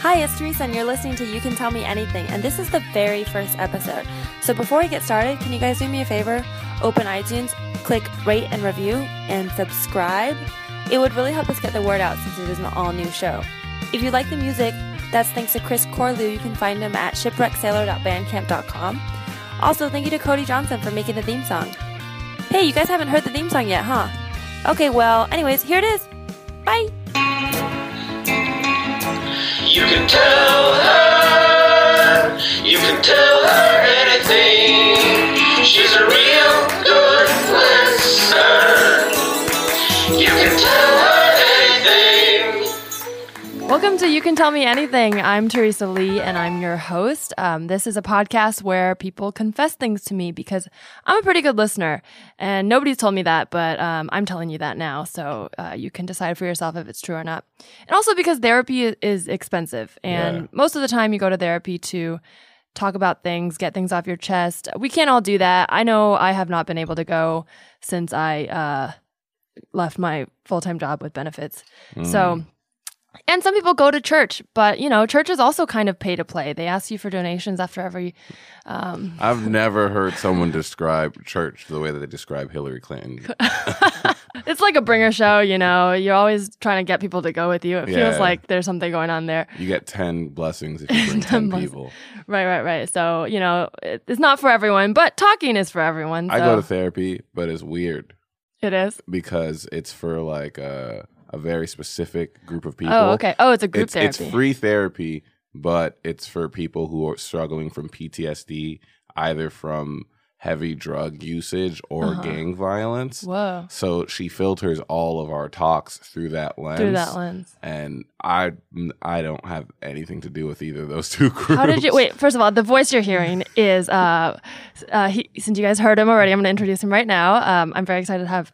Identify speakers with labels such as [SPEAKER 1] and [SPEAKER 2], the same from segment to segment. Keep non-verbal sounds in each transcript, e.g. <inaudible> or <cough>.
[SPEAKER 1] Hi, it's Teresa, and you're listening to You Can Tell Me Anything, and this is the very first episode. So before we get started, can you guys do me a favor? Open iTunes, click rate and review, and subscribe. It would really help us get the word out since it is an all new show. If you like the music, that's thanks to Chris Corlew. You can find him at shipwrecksailor.bandcamp.com. Also, thank you to Cody Johnson for making the theme song. Hey, you guys haven't heard the theme song yet, huh? Okay, well, anyways, here it is. Bye!
[SPEAKER 2] You can tell her, you can tell her anything. She's a real good listener. You can tell her.
[SPEAKER 1] Welcome to You Can Tell Me Anything. I'm Teresa Lee and I'm your host. Um, this is a podcast where people confess things to me because I'm a pretty good listener. And nobody's told me that, but um, I'm telling you that now. So uh, you can decide for yourself if it's true or not. And also because therapy is expensive. And
[SPEAKER 3] Yeah.
[SPEAKER 1] most of the time you go to therapy to talk about things, get things off your chest. We can't all do that. I know I have not been able to go since I uh, left my full time job with benefits. So, and some people go to church, but you know, church is also kind of pay to play. They ask you for donations after every. Um, <laughs>
[SPEAKER 3] I've never heard someone describe church the way that they describe Hillary Clinton. <laughs>
[SPEAKER 1] it's like a bringer show, you know. You're always trying to get people to go with you. It feels like there's something going on there.
[SPEAKER 3] You get 10 blessings if <laughs> you bring
[SPEAKER 1] 10
[SPEAKER 3] 10 people.
[SPEAKER 1] Right, right, right. So you know, it's not for everyone, but talking is for everyone. So
[SPEAKER 3] I go to therapy, but it's weird
[SPEAKER 1] it is.
[SPEAKER 3] because it's for like a, a very specific group of people.
[SPEAKER 1] Oh, okay. Oh, it's a group
[SPEAKER 3] It's,
[SPEAKER 1] therapy.
[SPEAKER 3] it's free therapy, but it's for people who are struggling from PTSD, either from heavy drug usage or
[SPEAKER 1] Uh-huh.
[SPEAKER 3] gang violence.
[SPEAKER 1] Whoa,
[SPEAKER 3] So she filters all of our talks through that lens.
[SPEAKER 1] through that lens.
[SPEAKER 3] and I I don't have anything to do with either of those two <laughs> groups.
[SPEAKER 1] How did you wait? First of all, the voice you're hearing is uh, uh he, since you guys heard him already, I'm going to introduce him right now. Um, I'm very excited to have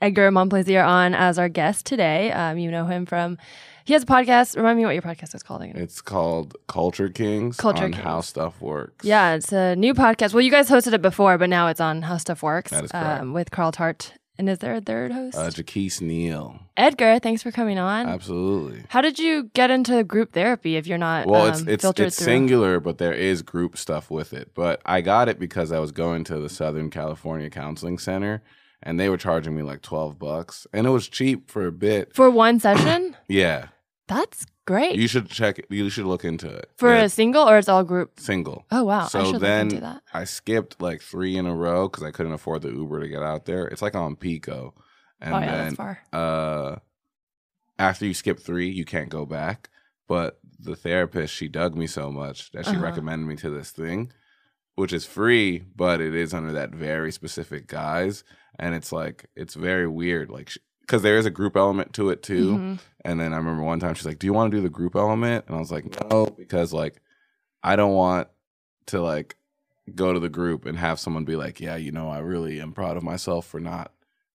[SPEAKER 1] Edgar Momplaisir on as our guest today. Um, you know him from he has a podcast. Remind me what your podcast is called again.
[SPEAKER 3] It's called Culture Kings.
[SPEAKER 1] Culture
[SPEAKER 3] on How Stuff Works.
[SPEAKER 1] Yeah, it's a new podcast. Well, you guys hosted it before, but now it's on How Stuff Works
[SPEAKER 3] That is correct.
[SPEAKER 1] um, with Carl Tart. And is there a third host?
[SPEAKER 3] Uh, Jaquise Neal.
[SPEAKER 1] Edgar, thanks for coming on.
[SPEAKER 3] Absolutely.
[SPEAKER 1] How did you get into group therapy if you're not
[SPEAKER 3] Well,
[SPEAKER 1] um,
[SPEAKER 3] it's it's
[SPEAKER 1] filtered
[SPEAKER 3] it's
[SPEAKER 1] through?
[SPEAKER 3] singular, but there is group stuff with it. But I got it because I was going to the Southern California Counseling Center, and they were charging me like twelve bucks, and it was cheap for a bit.
[SPEAKER 1] For one session? <coughs>
[SPEAKER 3] Yeah,
[SPEAKER 1] That's great.
[SPEAKER 3] you should check. it. You should look into it.
[SPEAKER 1] For
[SPEAKER 3] Yeah,
[SPEAKER 1] a single or it's all group?
[SPEAKER 3] single.
[SPEAKER 1] Oh wow! I
[SPEAKER 3] So
[SPEAKER 1] should
[SPEAKER 3] then
[SPEAKER 1] look into that.
[SPEAKER 3] I skipped like three in a row because I couldn't afford the Uber to get out there. It's like on Pico, and
[SPEAKER 1] oh yeah,
[SPEAKER 3] then
[SPEAKER 1] that's far.
[SPEAKER 3] uh, after you skip three, you can't go back. But the therapist, she dug me so much that she
[SPEAKER 1] Uh-huh.
[SPEAKER 3] recommended me to this thing, which is free, but it is under that very specific guise. And it's like, it's very weird. Like, because there is a group element to it too.
[SPEAKER 1] Mhm.
[SPEAKER 3] And then I remember one time she's like, Do you want to do the group element? And I was like, No, because like, I don't want to like go to the group and have someone be like, Yeah, you know, I really am proud of myself for not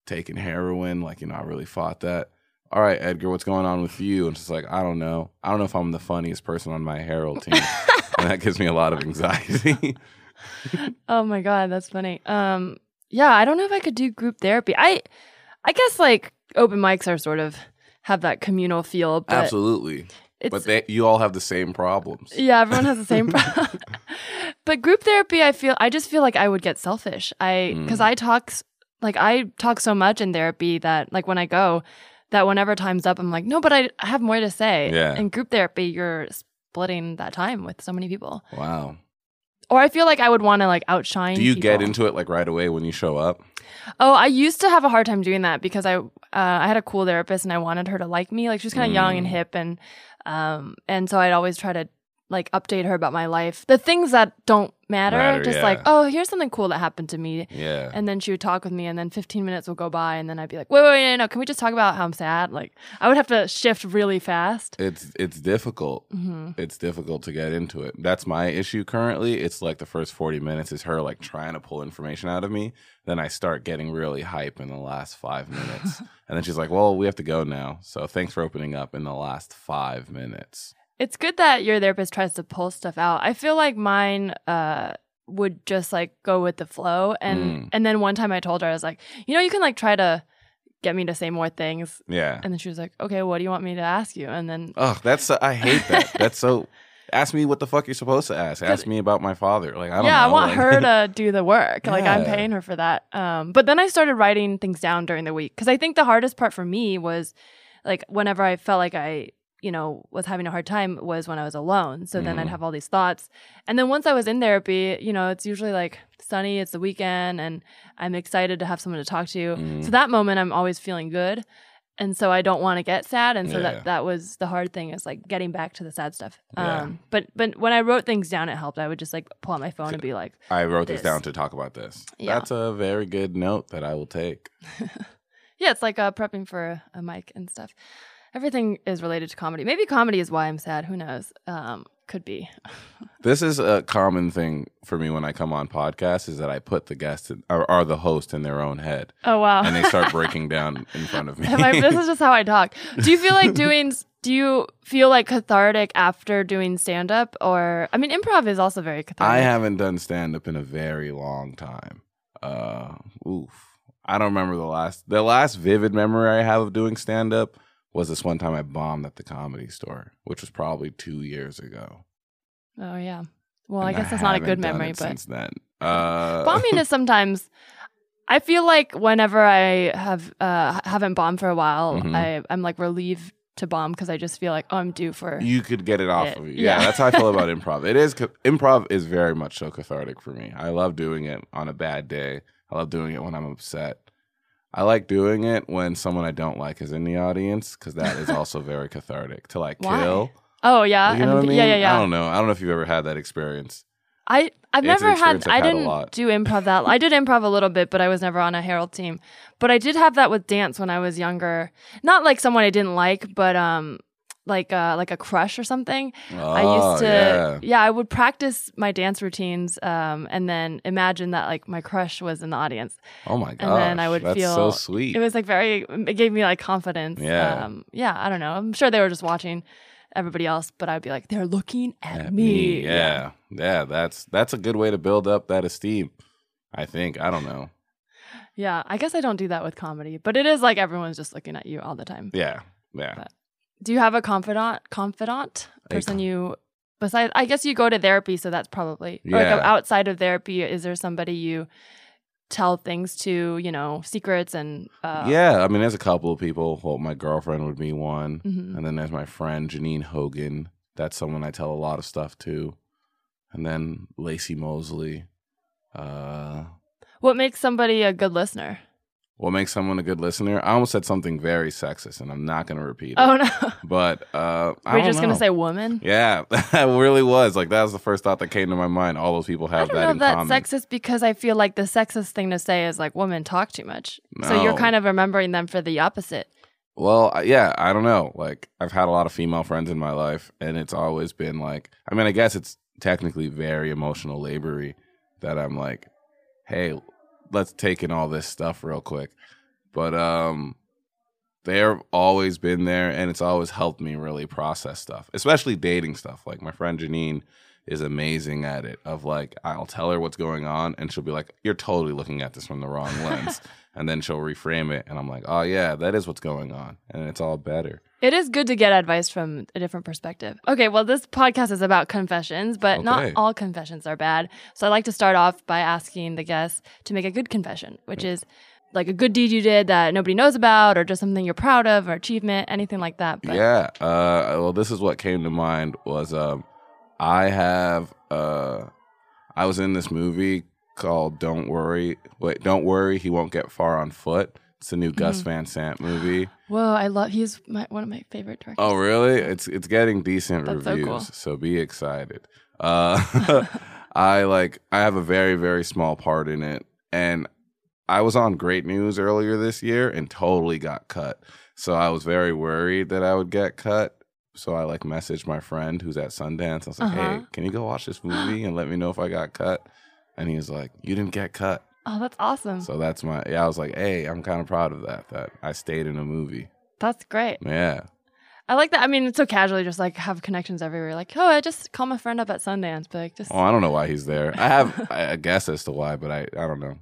[SPEAKER 3] taking heroin. Like, you know, I really fought that. All right, Edgar, what's going on with you? And she's like, I don't know. I don't know if I'm the funniest person on my Harold team. <laughs> and that gives me a lot of anxiety.
[SPEAKER 1] Oh my god, that's funny. Um, yeah, I don't know if I could do group therapy. I, I guess like open mics are sort of have that communal feel, but
[SPEAKER 3] Absolutely. But they, you all have the same problems.
[SPEAKER 1] yeah, everyone has the same problem. <laughs> <laughs> but group therapy, I feel I just feel like I would get selfish. I because
[SPEAKER 3] Mm.
[SPEAKER 1] I talk like I talk so much in therapy that like when I go, that whenever time's up, I'm like, no, but I, I have more to say.
[SPEAKER 3] Yeah.
[SPEAKER 1] In group therapy, you're splitting that time with so many people.
[SPEAKER 3] Wow.
[SPEAKER 1] Or I feel like I would want to like outshine.
[SPEAKER 3] Do you get into it like right away when you show up?
[SPEAKER 1] Oh, I used to have a hard time doing that because I uh, I had a cool therapist and I wanted her to like me. Like she was kind of young and
[SPEAKER 3] Mm.
[SPEAKER 1] hip and um and so I'd always try to like update her about my life. The things that don't matter,
[SPEAKER 3] Matter,
[SPEAKER 1] just
[SPEAKER 3] yeah.
[SPEAKER 1] like, oh, here's something cool that happened to me.
[SPEAKER 3] Yeah.
[SPEAKER 1] And then she would talk with me, and then 15 minutes will go by, and then I'd be like, wait, wait, wait, no, can we just talk about how I'm sad? Like, I would have to shift really fast.
[SPEAKER 3] it's it's difficult.
[SPEAKER 1] hmm
[SPEAKER 3] It's difficult to get into it. That's my issue currently. It's like the first 40 minutes is her like trying to pull information out of me. Then I start getting really hype in the last 5 <laughs> minutes. and then she's like, "Well, we have to go now. So thanks for opening up in the last 5 minutes."
[SPEAKER 1] It's good that your therapist tries to pull stuff out. I feel like mine uh, would just like go with the flow, and
[SPEAKER 3] Mm.
[SPEAKER 1] and then one time I told her I was like, you know, you can like try to get me to say more things.
[SPEAKER 3] Yeah.
[SPEAKER 1] And then she was like, "Okay, what do you want me to ask you?" And then
[SPEAKER 3] Oh, that's I hate that. <laughs> That's so. Ask me what the fuck you're supposed to ask. Ask me about my father. Like I don't
[SPEAKER 1] yeah,
[SPEAKER 3] know.
[SPEAKER 1] I want
[SPEAKER 3] like-
[SPEAKER 1] her <laughs> to do the work. Like I'm paying her for that. Um, but then I started writing things down during the week because I think the hardest part for me was like whenever I felt like I, you know, was having a hard time was when I was alone. So then I'd
[SPEAKER 3] Mhm.
[SPEAKER 1] have all these thoughts, and then once I was in therapy, you know, it's usually like sunny, it's the weekend, and I'm excited to have someone to talk to.
[SPEAKER 3] Mhm.
[SPEAKER 1] So that moment, I'm always feeling good. And so I don't want to get sad, and so
[SPEAKER 3] Yeah.
[SPEAKER 1] that that was the hard thing is like getting back to the sad stuff.
[SPEAKER 3] Yeah.
[SPEAKER 1] Um, but but when I wrote things down, it helped. I would just like pull out my phone and be like,
[SPEAKER 3] I wrote this,
[SPEAKER 1] this.
[SPEAKER 3] down to talk about this.
[SPEAKER 1] Yeah.
[SPEAKER 3] That's a very good note that I will take. <laughs>
[SPEAKER 1] Yeah, it's like uh, prepping for a, a mic and stuff. Everything is related to comedy. Maybe comedy is why I'm sad. Who knows? Um, could be. <laughs>
[SPEAKER 3] This is a common thing for me when I come on podcasts is that I put the guest in, or, or the host in their own head
[SPEAKER 1] Oh wow!
[SPEAKER 3] and they start <laughs> breaking down in front of me.
[SPEAKER 1] I- this is just how I talk. Do you feel like <laughs> doing? Do you feel like cathartic after doing stand up, or I mean, improv is also very cathartic.
[SPEAKER 3] I haven't done stand up in a very long time. Uh, oof. I don't remember the last the last vivid memory I have of doing stand up was this one time I bombed at the comedy store, which was probably two years ago.
[SPEAKER 1] Oh yeah. Well, I
[SPEAKER 3] And
[SPEAKER 1] guess that's not a good memory, but
[SPEAKER 3] since then. Uh,
[SPEAKER 1] bombing is <laughs> sometimes. I feel like whenever I have uh, haven't bombed for a while,
[SPEAKER 3] Mhm.
[SPEAKER 1] I I'm like relieved to bomb because I just feel like oh I'm due for.
[SPEAKER 3] you could get it off
[SPEAKER 1] it.
[SPEAKER 3] of you. Yeah,
[SPEAKER 1] Yeah.
[SPEAKER 3] that's how I feel about <laughs> improv. It is improv is very much so cathartic for me. I love doing it on a bad day. I love doing it when I'm upset. I like doing it when someone I don't like is in the audience because that is also very cathartic to like
[SPEAKER 1] Why?
[SPEAKER 3] kill.
[SPEAKER 1] Oh yeah,
[SPEAKER 3] You know what I mean?
[SPEAKER 1] yeah, yeah, yeah.
[SPEAKER 3] I don't know. I don't know if you've ever had that experience.
[SPEAKER 1] I I've
[SPEAKER 3] It's
[SPEAKER 1] never had I didn't
[SPEAKER 3] lot.
[SPEAKER 1] do improv that I did improv a little bit, but I was never on a Harold team. But I did have that with dance when I was younger. Not like someone I didn't like, but um like uh like a crush or something. Oh, I
[SPEAKER 3] Oh,
[SPEAKER 1] used to
[SPEAKER 3] yeah.
[SPEAKER 1] yeah. I would practice my dance routines um and then imagine that like my crush was in the audience.
[SPEAKER 3] Oh my god.
[SPEAKER 1] and then I would
[SPEAKER 3] That's
[SPEAKER 1] feel-
[SPEAKER 3] so sweet.
[SPEAKER 1] It was like very it gave me like confidence.
[SPEAKER 3] Yeah.
[SPEAKER 1] Um yeah, I don't know. I'm sure they were just watching everybody else, but I'd be like, they're looking at,
[SPEAKER 3] At
[SPEAKER 1] me.
[SPEAKER 3] Yeah. yeah. That's that's a good way to build up that esteem. I think. I don't know.
[SPEAKER 1] Yeah, I guess I don't do that with comedy, but it is like everyone's just looking at you all the time.
[SPEAKER 3] Yeah. Yeah.
[SPEAKER 1] But- Do you have a confidant? Confidant person you besides? I guess you go to therapy, so that's probably or like
[SPEAKER 3] Yeah.
[SPEAKER 1] outside of therapy. Is there somebody you tell things to? You know, secrets and uh,
[SPEAKER 3] yeah. I mean, there's a couple of people. Well, my girlfriend would be one.
[SPEAKER 1] mhm.
[SPEAKER 3] And then there's my friend Janine Hogan. That's someone I tell a lot of stuff to. And then Lacey Mosley. Uh,
[SPEAKER 1] What makes somebody a good listener?
[SPEAKER 3] What makes someone a good listener? I almost said something very sexist, and I'm not going to repeat it.
[SPEAKER 1] Oh no, <laughs>
[SPEAKER 3] But uh, I
[SPEAKER 1] we're just gonna say woman.
[SPEAKER 3] Yeah, <laughs> that really was like that was the first thought that came to my mind. All those people have I
[SPEAKER 1] don't
[SPEAKER 3] that
[SPEAKER 1] know
[SPEAKER 3] in
[SPEAKER 1] if that's
[SPEAKER 3] common.
[SPEAKER 1] sexist because I feel like the sexist thing to say is like women talk too much. So you're kind of remembering them for the opposite.
[SPEAKER 3] Well, yeah, I don't know. Like I've had a lot of female friends in my life, and it's always been like, I mean, I guess it's technically very emotional labory that I'm like, hey, let's take in all this stuff real quick. But um, they've always been there, and it's always helped me really process stuff, especially dating stuff. Like my friend Janine is amazing at it. Of like, I'll tell her what's going on, and she'll be like, "You're totally looking at this from the wrong lens." <laughs> and then she'll reframe it, and I'm like, "Oh yeah, that is what's going on," and it's all better.
[SPEAKER 1] It is good to get advice from a different perspective. Okay, well, this podcast is about confessions, but not all confessions are bad. So I like to start off by asking the guests to make a good confession, which is like a good deed you did that nobody knows about, or just something you're proud of, or achievement, anything like that. But
[SPEAKER 3] Yeah. Uh, well, this is what came to mind was um, I have uh, I was in this movie called Don't Worry. Wait, Don't Worry, He Won't Get Far on Foot. It's a new Gus Van Sant movie.
[SPEAKER 1] whoa, I love. He's my, one of my favorite directors.
[SPEAKER 3] Oh, really? It's it's getting decent
[SPEAKER 1] That's so
[SPEAKER 3] reviews, so,
[SPEAKER 1] cool.
[SPEAKER 3] be excited. Uh, <laughs> I like I have a very very small part in it, and I was on Great News earlier this year and totally got cut. So I was very worried that I would get cut. So I like messaged my friend who's at Sundance. I was like,
[SPEAKER 1] Uh-huh.
[SPEAKER 3] "Hey, can you go watch this movie and let me know if I got cut?" And he was like, "You didn't get cut."
[SPEAKER 1] Oh, that's awesome.
[SPEAKER 3] So that's my yeah. I was like, "Hey, I'm kind of proud of that. That I stayed in a movie."
[SPEAKER 1] That's great.
[SPEAKER 3] Yeah.
[SPEAKER 1] I like that. I mean, it's so casually, just like have connections everywhere. Like, oh, I just call my friend up at Sundance, but like, just
[SPEAKER 3] Oh, I don't know why he's there. I have <laughs> a guess as to why, but I I don't know.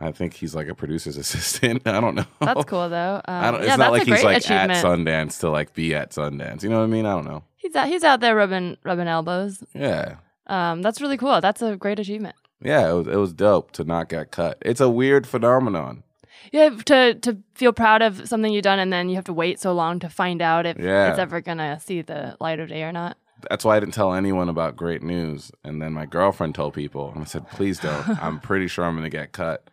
[SPEAKER 3] I think he's like a producer's <laughs> assistant. I don't know.
[SPEAKER 1] That's cool though. Um,
[SPEAKER 3] I don't, it's
[SPEAKER 1] yeah,
[SPEAKER 3] not
[SPEAKER 1] that's
[SPEAKER 3] like he's like at Sundance to like be at Sundance. You know what I mean? I don't know.
[SPEAKER 1] He's out, he's out there rubbing rubbing elbows.
[SPEAKER 3] Yeah.
[SPEAKER 1] Um, that's really cool. That's a great achievement.
[SPEAKER 3] Yeah, it was it was dope to not get cut. It's a weird phenomenon.
[SPEAKER 1] Yeah, to to feel proud of something you've done, and then you have to wait so long to find out if
[SPEAKER 3] Yeah.
[SPEAKER 1] it's ever gonna see the light of day or not.
[SPEAKER 3] That's why I didn't tell anyone about great news. And then my girlfriend told people, and I said, "Please don't. <laughs> I'm pretty sure I'm going to get cut."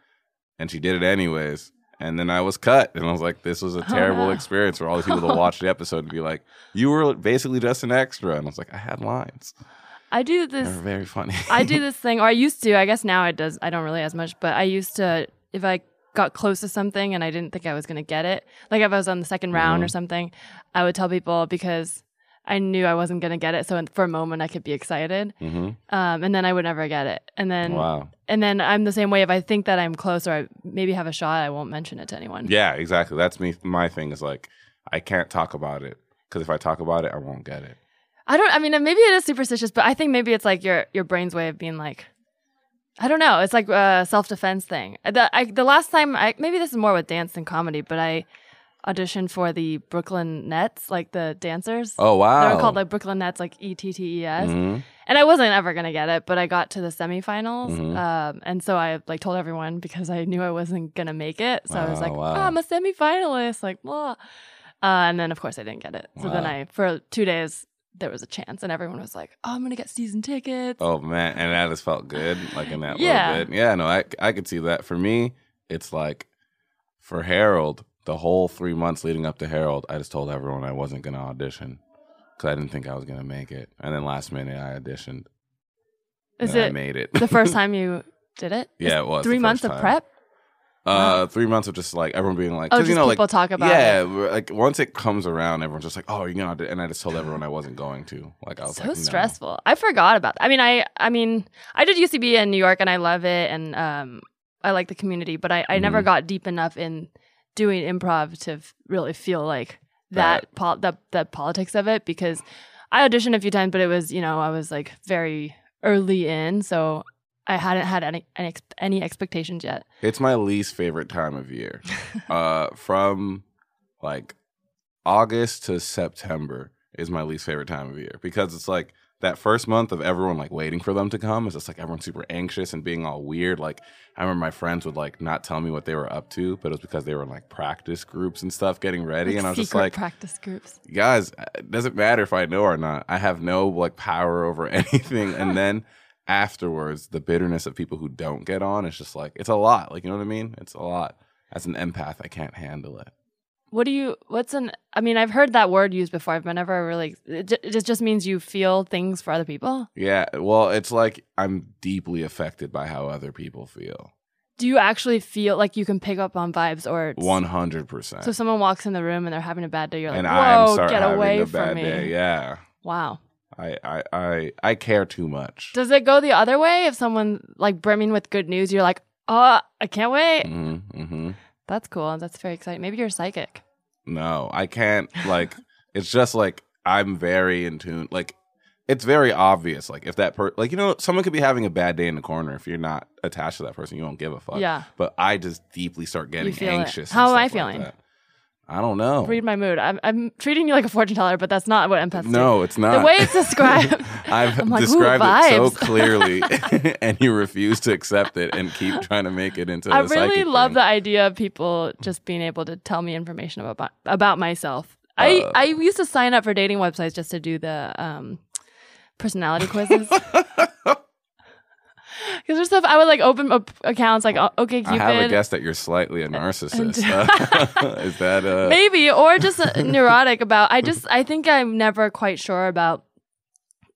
[SPEAKER 3] And she did it anyways. And then I was cut, and I was like, "This was a oh, terrible
[SPEAKER 1] no.
[SPEAKER 3] experience for all the people to watch the episode and be like, you were basically just an extra." And I was like, "I had lines.
[SPEAKER 1] I do this.
[SPEAKER 3] very funny."
[SPEAKER 1] I do <laughs> this thing, or I used to. I guess now it does. I don't really as much, but I used to. If I got close to something and I didn't think I was gonna get it, like if I was on the 2nd round
[SPEAKER 3] Mm-hmm.
[SPEAKER 1] or something, I would tell people because I knew I wasn't gonna get it. So for a moment, I could be excited,
[SPEAKER 3] hmm
[SPEAKER 1] um, and then I would never get it. And then,
[SPEAKER 3] Wow.
[SPEAKER 1] and then I'm the same way. If I think that I'm close or I maybe have a shot, I won't mention it to anyone.
[SPEAKER 3] Yeah, exactly. That's me. My thing is like, I can't talk about it because if I talk about it, I won't get it.
[SPEAKER 1] I don't. I mean, maybe it is superstitious, but I think maybe it's like your your brain's way of being like, I don't know. It's like a self defense thing. The I, the last time I maybe this is more with dance than comedy, but I auditioned for the Brooklyn Nets, like the dancers.
[SPEAKER 3] Oh wow.
[SPEAKER 1] They're called like Brooklyn Nets, like E T T E S.
[SPEAKER 3] Mhm.
[SPEAKER 1] And I wasn't ever gonna get it, but I got to the semifinals,
[SPEAKER 3] Mhm.
[SPEAKER 1] um, and so I like told everyone because I knew I wasn't gonna make it. So I was like,
[SPEAKER 3] wow.
[SPEAKER 1] oh, "I'm a semifinalist," like blah. Uh, and then of course I didn't get it. So then I for two days there was a chance, and everyone was like, "Oh, I'm gonna get season tickets."
[SPEAKER 3] Oh man, and that just felt good, like in that
[SPEAKER 1] Yeah.
[SPEAKER 3] little bit. Yeah, no, I I could see that. For me, it's like for Harold, the whole three months leading up to Harold, I just told everyone I wasn't gonna audition because I didn't think I was gonna make it. And then last minute, I auditioned.
[SPEAKER 1] Is
[SPEAKER 3] and I
[SPEAKER 1] it
[SPEAKER 3] made it
[SPEAKER 1] the first <laughs> time you did it?
[SPEAKER 3] Yeah, it was
[SPEAKER 1] Three months
[SPEAKER 3] first
[SPEAKER 1] of prep.
[SPEAKER 3] Uh, three months of just like everyone being like,
[SPEAKER 1] oh, just
[SPEAKER 3] you know,
[SPEAKER 1] people
[SPEAKER 3] like
[SPEAKER 1] talk about
[SPEAKER 3] yeah,
[SPEAKER 1] it.
[SPEAKER 3] like once it comes around, everyone's just like, oh, you know, and I just told everyone I wasn't going to. Like I was
[SPEAKER 1] so
[SPEAKER 3] like, no.
[SPEAKER 1] stressful. I forgot about. That. I mean, I I mean, I did UCB in New York, and I love it, and um, I like the community, but I I never
[SPEAKER 3] Mhm.
[SPEAKER 1] got deep enough in doing improv to f- really feel like that pol- the the politics of it because I auditioned a few times, but it was you know I was like very early in, so I hadn't had any any, any expectations yet.
[SPEAKER 3] It's my least favorite time of year. <laughs> uh, from like August to September is my least favorite time of year because it's like that first month of everyone like waiting for them to come is just like everyone's super anxious and being all weird. Like I remember my friends would like not tell me what they were up to, but it was because they were in like practice groups and stuff getting ready,
[SPEAKER 1] Like
[SPEAKER 3] and I was just like,
[SPEAKER 1] practice groups.
[SPEAKER 3] guys, it doesn't matter if I know or not. I have no like power over <laughs> anything. and then afterwards, the bitterness of people who don't get on is just like it's a lot. Like you know what I mean? It's a lot. As an empath, I can't handle it.
[SPEAKER 1] What do you? What's an? I mean, I've heard that word used before. I've never really. It, it just means you feel things for other people.
[SPEAKER 3] Yeah, well, it's like I'm deeply affected by how other people feel.
[SPEAKER 1] Do you actually feel like you can pick up on vibes, or
[SPEAKER 3] One hundred percent.
[SPEAKER 1] So someone walks in the room and they're having a bad day, you're like,
[SPEAKER 3] And
[SPEAKER 1] "Whoa, get away
[SPEAKER 3] a
[SPEAKER 1] from
[SPEAKER 3] bad
[SPEAKER 1] me!"
[SPEAKER 3] day. Yeah,
[SPEAKER 1] Wow.
[SPEAKER 3] I, I, I, I care too much.
[SPEAKER 1] Does it go the other way? If someone like brimming with good news, you're like, "Oh, I can't wait."
[SPEAKER 3] hmm hmm
[SPEAKER 1] That's cool. That's very exciting. Maybe you're psychic.
[SPEAKER 3] No, I can't. Like, <laughs> it's just like I'm very in tune. Like, it's very obvious. Like, if that per, like you know, someone could be having a bad day in the corner. If you're not attached to that person, you don't give a fuck.
[SPEAKER 1] Yeah.
[SPEAKER 3] But I just deeply start getting anxious.
[SPEAKER 1] How am I
[SPEAKER 3] like
[SPEAKER 1] feeling?
[SPEAKER 3] that. I don't know.
[SPEAKER 1] Read my mood. I'm, I'm treating you like a fortune teller, but that's not what empaths do.
[SPEAKER 3] no, it's not.
[SPEAKER 1] The way it's described. <laughs>
[SPEAKER 3] I've
[SPEAKER 1] I'm like,
[SPEAKER 3] described it so <laughs> clearly, <laughs> and you refuse to accept it and keep trying to make it into.
[SPEAKER 1] I
[SPEAKER 3] a
[SPEAKER 1] really love
[SPEAKER 3] thing.
[SPEAKER 1] the idea of people just being able to tell me information about about myself. I
[SPEAKER 3] Uh.
[SPEAKER 1] I used to sign up for dating websites just to do the um, personality quizzes. <laughs> Because there's stuff I would like open up accounts like okay
[SPEAKER 3] I have a
[SPEAKER 1] Cupid,
[SPEAKER 3] guess that you're slightly a narcissist. <laughs> <laughs> Is that uh
[SPEAKER 1] maybe or just uh, neurotic about. I just I think I'm never quite sure about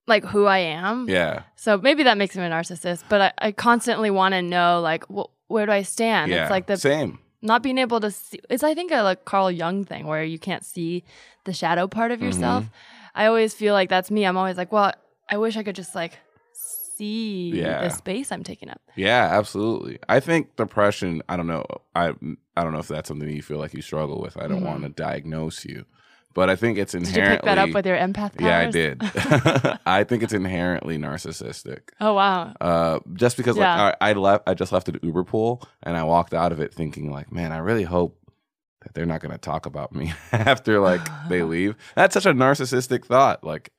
[SPEAKER 1] like who I am.
[SPEAKER 3] Yeah.
[SPEAKER 1] So maybe that makes me a narcissist. But I, I constantly want to know like wh- where do I stand?
[SPEAKER 3] Yeah.
[SPEAKER 1] It's like the
[SPEAKER 3] same.
[SPEAKER 1] not being able to see it's i think a like carl jung thing where you can't see the shadow part of yourself
[SPEAKER 3] Mm-hmm.
[SPEAKER 1] i always feel like that's me i'm always like well i wish i could just like see
[SPEAKER 3] Yeah.
[SPEAKER 1] the space i'm taking up
[SPEAKER 3] Yeah, absolutely. I think depression. I don't know. I I don't know if that's something you feel like you struggle with. I don't
[SPEAKER 1] Mhm.
[SPEAKER 3] want to diagnose you, but I think it's
[SPEAKER 1] Did you
[SPEAKER 3] inherently.
[SPEAKER 1] pick that up with your empath powers?
[SPEAKER 3] yeah, I did. <laughs> <laughs> I think it's inherently narcissistic.
[SPEAKER 1] Oh wow.
[SPEAKER 3] Uh, just because
[SPEAKER 1] Yeah.
[SPEAKER 3] like I, I left, I just left an Uber pool, and I walked out of it thinking like, man, I really hope that they're not going to talk about me <laughs> after like they <sighs> leave. That's such a narcissistic thought. Like,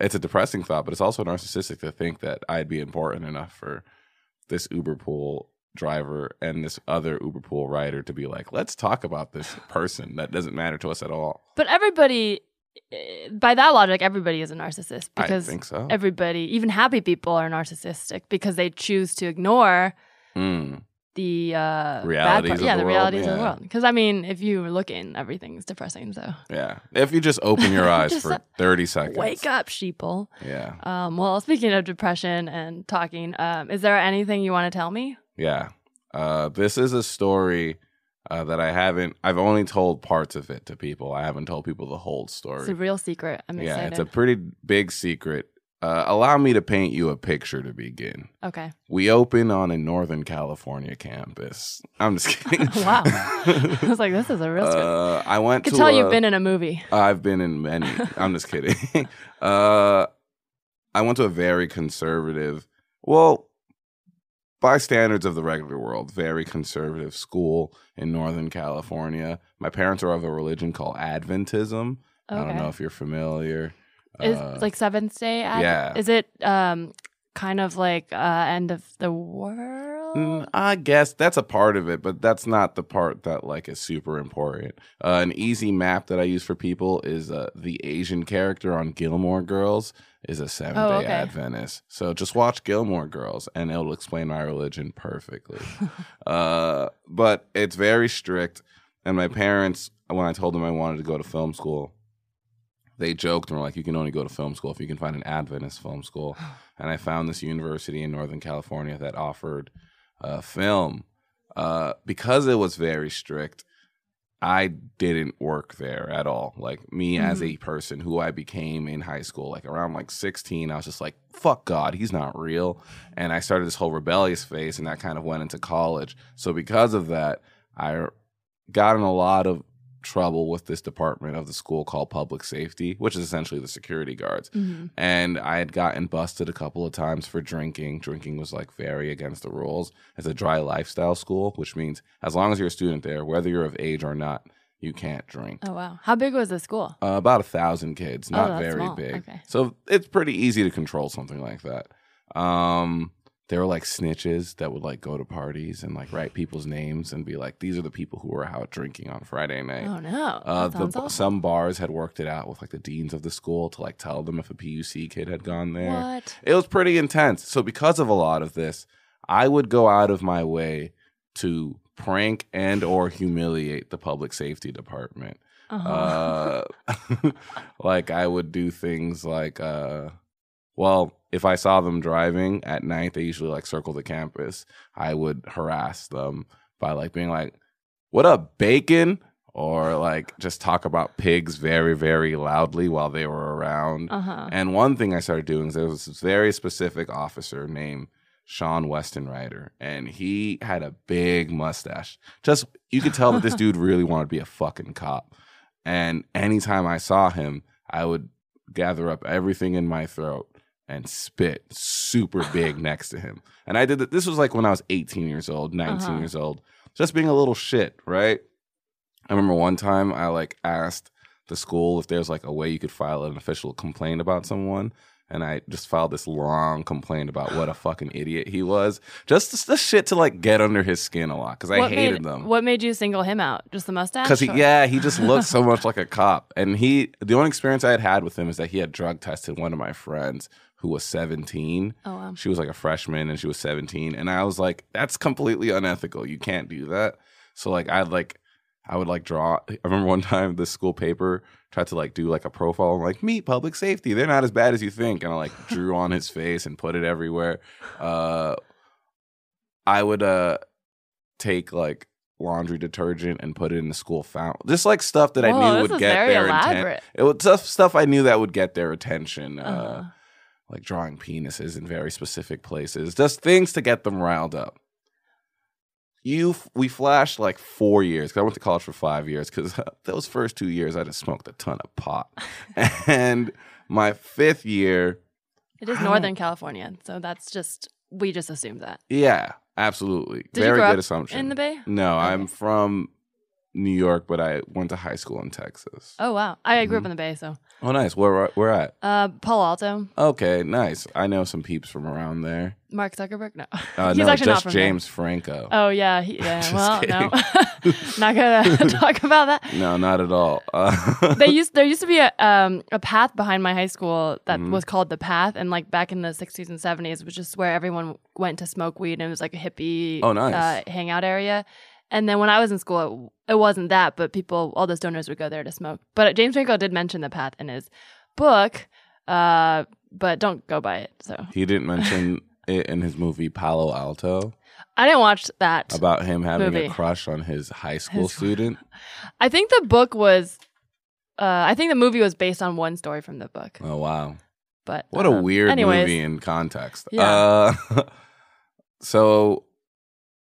[SPEAKER 3] it's a depressing thought, but it's also narcissistic to think that I'd be important enough for this Uber pool driver and this other Uber pool rider to be like, let's talk about this <laughs> person that doesn't matter to us at all.
[SPEAKER 1] But everybody, eh, by that logic, everybody is a narcissist because
[SPEAKER 3] I think so.
[SPEAKER 1] everybody, even happy people, are narcissistic because they choose to ignore
[SPEAKER 3] Hmm.
[SPEAKER 1] The uh, bad
[SPEAKER 3] Realities
[SPEAKER 1] part.
[SPEAKER 3] of
[SPEAKER 1] yeah,
[SPEAKER 3] the
[SPEAKER 1] the
[SPEAKER 3] world,
[SPEAKER 1] realities of the world. Because I mean, if you were looking, everything's depressing. So
[SPEAKER 3] Yeah. If you just open your <laughs> eyes for
[SPEAKER 1] uh,
[SPEAKER 3] 30 seconds.
[SPEAKER 1] wake up, sheeple.
[SPEAKER 3] Yeah.
[SPEAKER 1] Um, well, speaking of depression and talking, um, is there anything you want to tell me?
[SPEAKER 3] Yeah. Uh, this is a story uh, that I haven't, I've only told parts of it to people. I haven't told people the whole story.
[SPEAKER 1] It's a real secret. I'm excited.
[SPEAKER 3] yeah,
[SPEAKER 1] excited.
[SPEAKER 3] it's a pretty big secret. Uh, allow me to paint you a picture to begin.
[SPEAKER 1] okay.
[SPEAKER 3] We open on a Northern California campus. I'm just <laughs> kidding.
[SPEAKER 1] wow. <laughs> I was like, this is a real
[SPEAKER 3] uh, I went
[SPEAKER 1] I
[SPEAKER 3] to
[SPEAKER 1] tell
[SPEAKER 3] a-
[SPEAKER 1] you've been in a movie.
[SPEAKER 3] I've been in many. I'm just kidding. <laughs> uh, I went to a very conservative, well, by standards of the regular world, very conservative school in Northern California. My parents are of a religion called Adventism. I don't know if you're familiar.
[SPEAKER 1] Is
[SPEAKER 3] Uh,
[SPEAKER 1] like Seventh Day? Ad-
[SPEAKER 3] yeah.
[SPEAKER 1] Is it um kind of like uh end of the world?
[SPEAKER 3] Mm, I guess that's a part of it, but that's not the part that like is super important. Uh, an easy map that I use for people is uh, the Asian character on Gilmore Girls is a Seventh
[SPEAKER 1] Oh,
[SPEAKER 3] Day
[SPEAKER 1] okay.
[SPEAKER 3] Adventist. So just watch Gilmore Girls, and it'll explain my religion perfectly. <laughs> uh, but it's very strict, and my parents, when I told them I wanted to go to film school, they joked and were like, "You can only go to film school if you can find an Adventist film school." <sighs> and I found this university in Northern California that offered uh, film. Uh, because it was very strict, I didn't work there at all. Like me as a person who I became in high school, like around like 16, I was just like, fuck God, he's not real. And I started this whole rebellious phase, and that kind of went into college. So because of that, I got in a lot of trouble with this department of the school called public safety, which is essentially the security guards
[SPEAKER 1] Mhm.
[SPEAKER 3] and I had gotten busted a couple of times for drinking. Drinking was like very against the rules. It's a dry lifestyle school, which means as long as you're a student there, whether you're of age or not, you can't drink.
[SPEAKER 1] Oh wow. How big was the school?
[SPEAKER 3] Uh, about a thousand kids,
[SPEAKER 1] Oh,
[SPEAKER 3] not
[SPEAKER 1] that's
[SPEAKER 3] very
[SPEAKER 1] small.
[SPEAKER 3] big.
[SPEAKER 1] Okay.
[SPEAKER 3] So it's pretty easy to control something like that. Um, there were like snitches that would like go to parties and like write people's names and be like, "These are the people who were out drinking on Friday night."
[SPEAKER 1] Oh no.
[SPEAKER 3] Uh, the,
[SPEAKER 1] awful.
[SPEAKER 3] some bars had worked it out with like the deans of the school to like tell them if a PUC kid had gone there.
[SPEAKER 1] What?
[SPEAKER 3] It was pretty intense. So because of a lot of this, I would go out of my way to prank and or humiliate the public safety department.
[SPEAKER 1] Uh-huh.
[SPEAKER 3] Uh, <laughs> like I would do things like, uh, well, if I saw them driving at night, they usually like circle the campus. I would harass them by like being like, "What up, bacon?" Or like just talk about pigs very, very loudly while they were around.
[SPEAKER 1] uh-huh.
[SPEAKER 3] And one thing I started doing is there was this very specific officer named Sean Weston Ryder, and he had a big mustache. Just you could tell that this <laughs> dude really wanted to be a fucking cop. And anytime I saw him, I would gather up everything in my throat and spit super big <sighs> next to him. And I did that. This was like when I was 18 years old, 19
[SPEAKER 1] Uh-huh.
[SPEAKER 3] years old, just being a little shit, right? I remember one time I like asked the school if there's like a way you could file an official complaint about someone. And I just filed this long complaint about what a <sighs> fucking idiot he was. Just the shit to like get under his skin a lot because I
[SPEAKER 1] what
[SPEAKER 3] hated
[SPEAKER 1] made,
[SPEAKER 3] them.
[SPEAKER 1] What made you single him out? Just the mustache?
[SPEAKER 3] Because he,
[SPEAKER 1] or-
[SPEAKER 3] yeah, he just looked so <laughs> much like a cop. And he, the only experience I had had with him is that he had drug tested one of my friends who was 17.
[SPEAKER 1] Oh wow.
[SPEAKER 3] She was like a freshman and she was 17. And I was like, that's completely unethical. You can't do that. So like I'd like I would like draw I remember one <laughs> time the school paper tried to like do like a profile and like meet public safety. They're not as bad as you think. And I like <laughs> drew on his face and put it everywhere. Uh I would uh take like laundry detergent and put it in the school fountain. Just like stuff that I knew would get their
[SPEAKER 1] elaborate.
[SPEAKER 3] intent. It was just stuff I knew that would get their attention. Uh,
[SPEAKER 1] Uh-huh.
[SPEAKER 3] Like drawing penises in very specific places, just things to get them riled up. you f- we flashed like four years because I went to college for five years because <laughs> those first two years I just smoked a ton of pot, <laughs> and my fifth year,
[SPEAKER 1] It is Northern California, so that's just we just assumed that.
[SPEAKER 3] yeah, absolutely,
[SPEAKER 1] Did
[SPEAKER 3] very good assumption.
[SPEAKER 1] In the Bay?
[SPEAKER 3] no, I'm from New York, but I went to high school in Texas.
[SPEAKER 1] Oh wow, I grew up in the Bay, so
[SPEAKER 3] Oh, nice. Where where at?
[SPEAKER 1] uh, Palo Alto,
[SPEAKER 3] Okay, nice. I know some peeps from around there.
[SPEAKER 1] Mark Zuckerberg. No,
[SPEAKER 3] Uh, <laughs>
[SPEAKER 1] he's
[SPEAKER 3] no,
[SPEAKER 1] actually not
[SPEAKER 3] just
[SPEAKER 1] from there.
[SPEAKER 3] James Franco.
[SPEAKER 1] Oh yeah, he, <laughs> yeah. Well,
[SPEAKER 3] kidding.
[SPEAKER 1] no, <laughs> not gonna talk about that.
[SPEAKER 3] No, not at all. Uh,
[SPEAKER 1] They used there used to be a um a path behind my high school that
[SPEAKER 3] Mhm.
[SPEAKER 1] was called the Path, and like back in the sixties and seventies, it was just where everyone went to smoke weed, and it was like a hippie
[SPEAKER 3] Oh, nice.
[SPEAKER 1] uh, hangout area. And then when I was in school, it, it wasn't that, but people, all the stoners would go there to smoke. But James Franco did mention the Path in his book, uh, but don't go by it. So
[SPEAKER 3] he didn't mention <laughs> it in his movie Palo Alto
[SPEAKER 1] I didn't watch that.
[SPEAKER 3] about him having
[SPEAKER 1] Movie.
[SPEAKER 3] a crush on his high school
[SPEAKER 1] His-
[SPEAKER 3] student.
[SPEAKER 1] I think the book was. Uh, I think the movie was based on one story from the book,
[SPEAKER 3] Oh wow,
[SPEAKER 1] but
[SPEAKER 3] what a
[SPEAKER 1] um,
[SPEAKER 3] weird
[SPEAKER 1] anyways,
[SPEAKER 3] movie in context.
[SPEAKER 1] Yeah.
[SPEAKER 3] Uh, <laughs> so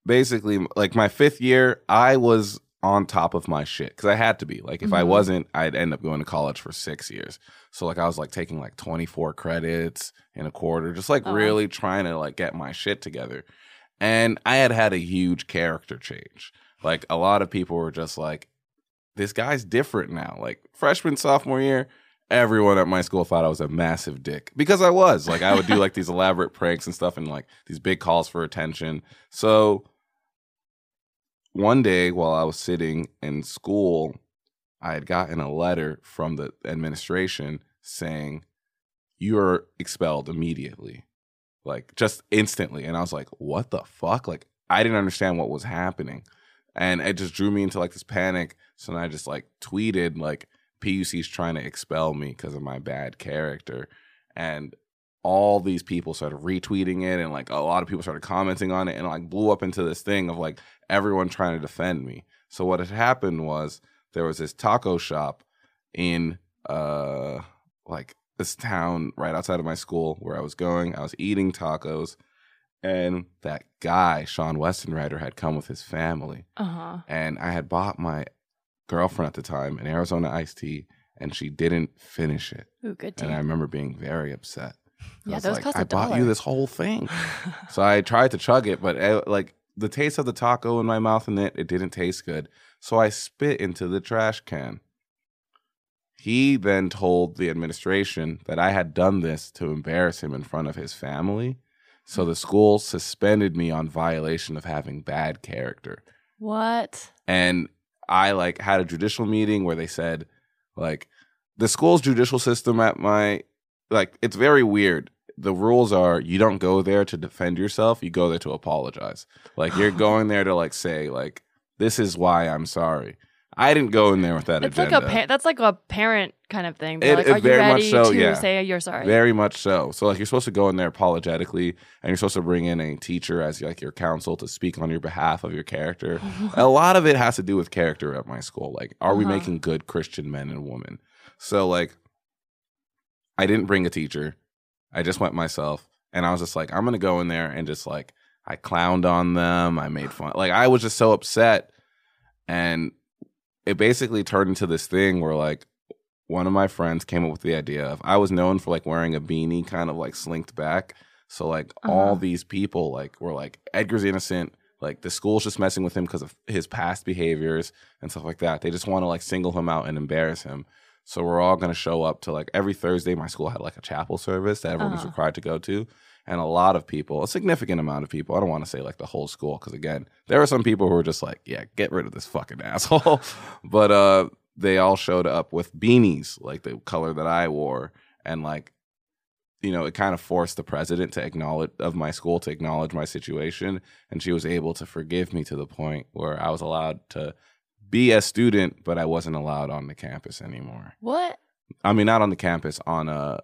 [SPEAKER 3] basically, like my fifth year, I was on top of my shit because I had to be. Like if I
[SPEAKER 1] Mhm.
[SPEAKER 3] wasn't, I'd end up going to college for six years. So like I was like taking like twenty four credits in a quarter, just like
[SPEAKER 1] Oh,
[SPEAKER 3] really trying to like get my shit together. And I had had a huge character change. Like a lot of people were just like, this guy's different now. Like freshman, sophomore year, everyone at my school thought I was a massive dick because I was. Like I would do like these <laughs> elaborate pranks and stuff and like these big calls for attention. So one day while I was sitting in school, I had gotten a letter from the administration saying, You're expelled immediately. Like just instantly. And I was like, What the fuck? Like I didn't understand what was happening. And it just drew me into like this panic. So then I just like tweeted like PUC's trying to expel me because of my bad character. And all these people started retweeting it and like a lot of people started commenting on it and like blew up into this thing of like everyone trying to defend me. So what had happened was there was this taco shop in uh like this town right outside of my school where I was going. I was eating tacos and that guy, Sean Westenrider, had come with his family
[SPEAKER 1] Uh huh.
[SPEAKER 3] and I had bought my girlfriend at the time an Arizona iced tea, and she didn't finish it.
[SPEAKER 1] Ooh, good tea.
[SPEAKER 3] And I remember being very upset.
[SPEAKER 1] Yeah, those
[SPEAKER 3] like,
[SPEAKER 1] cost
[SPEAKER 3] I
[SPEAKER 1] a
[SPEAKER 3] bought
[SPEAKER 1] dollar.
[SPEAKER 3] you this whole thing. <laughs> so I tried to chug it, but uh like the taste of the taco in my mouth and it, it didn't taste good. So I spit into the trash can. He then told the administration that I had done this to embarrass him in front of his family. So the school suspended me on violation of having bad character
[SPEAKER 1] what?
[SPEAKER 3] and I like had a judicial meeting where they said like the school's judicial system at my like it's very weird. The rules are you don't go there to defend yourself, you go there to apologize. Like you're <laughs> going there to like say like this is why I'm sorry. I didn't go in there with that
[SPEAKER 1] It's
[SPEAKER 3] agenda.
[SPEAKER 1] like a pa- that's like a parent kind of thing. They're
[SPEAKER 3] It-
[SPEAKER 1] like,
[SPEAKER 3] it
[SPEAKER 1] are you
[SPEAKER 3] very much
[SPEAKER 1] ready
[SPEAKER 3] so,
[SPEAKER 1] to
[SPEAKER 3] yeah.
[SPEAKER 1] say you're sorry?
[SPEAKER 3] Very much so. So like you're supposed to go in there apologetically, and you're supposed to bring in a teacher as like your counsel to speak on your behalf of your character. <laughs> a lot of it has to do with character at my school. Like, are we
[SPEAKER 1] Uh-huh.
[SPEAKER 3] making good Christian men and women? So like, I didn't bring a teacher. I just went myself, and I was just like, I'm gonna go in there and just like I clowned on them. I made fun. Like I was just so upset, and it basically turned into this thing where like one of my friends came up with the idea of I was known for like wearing a beanie kind of like slinked back. So like all
[SPEAKER 1] Uh-huh.
[SPEAKER 3] these people like were like Edgar's innocent. Like the school's just messing with him because of his past behaviors and stuff like that. They just want to like single him out and embarrass him. So we're all gonna show up to like every Thursday. My school had like a chapel service that everyone was
[SPEAKER 1] Uh-huh.
[SPEAKER 3] required to go to, and a lot of people, a significant amount of people. I don't want to say like the whole school because again, there were some people who were just like, yeah, get rid of this fucking <laughs> asshole. but uh, they all showed up with beanies like the color that I wore, and like you know, it kind of forced the president to acknowledge of my school to acknowledge my situation, and she was able to forgive me to the point where I was allowed to be a student, but I wasn't allowed on the campus anymore.
[SPEAKER 1] What?
[SPEAKER 3] I mean, not on the campus, on a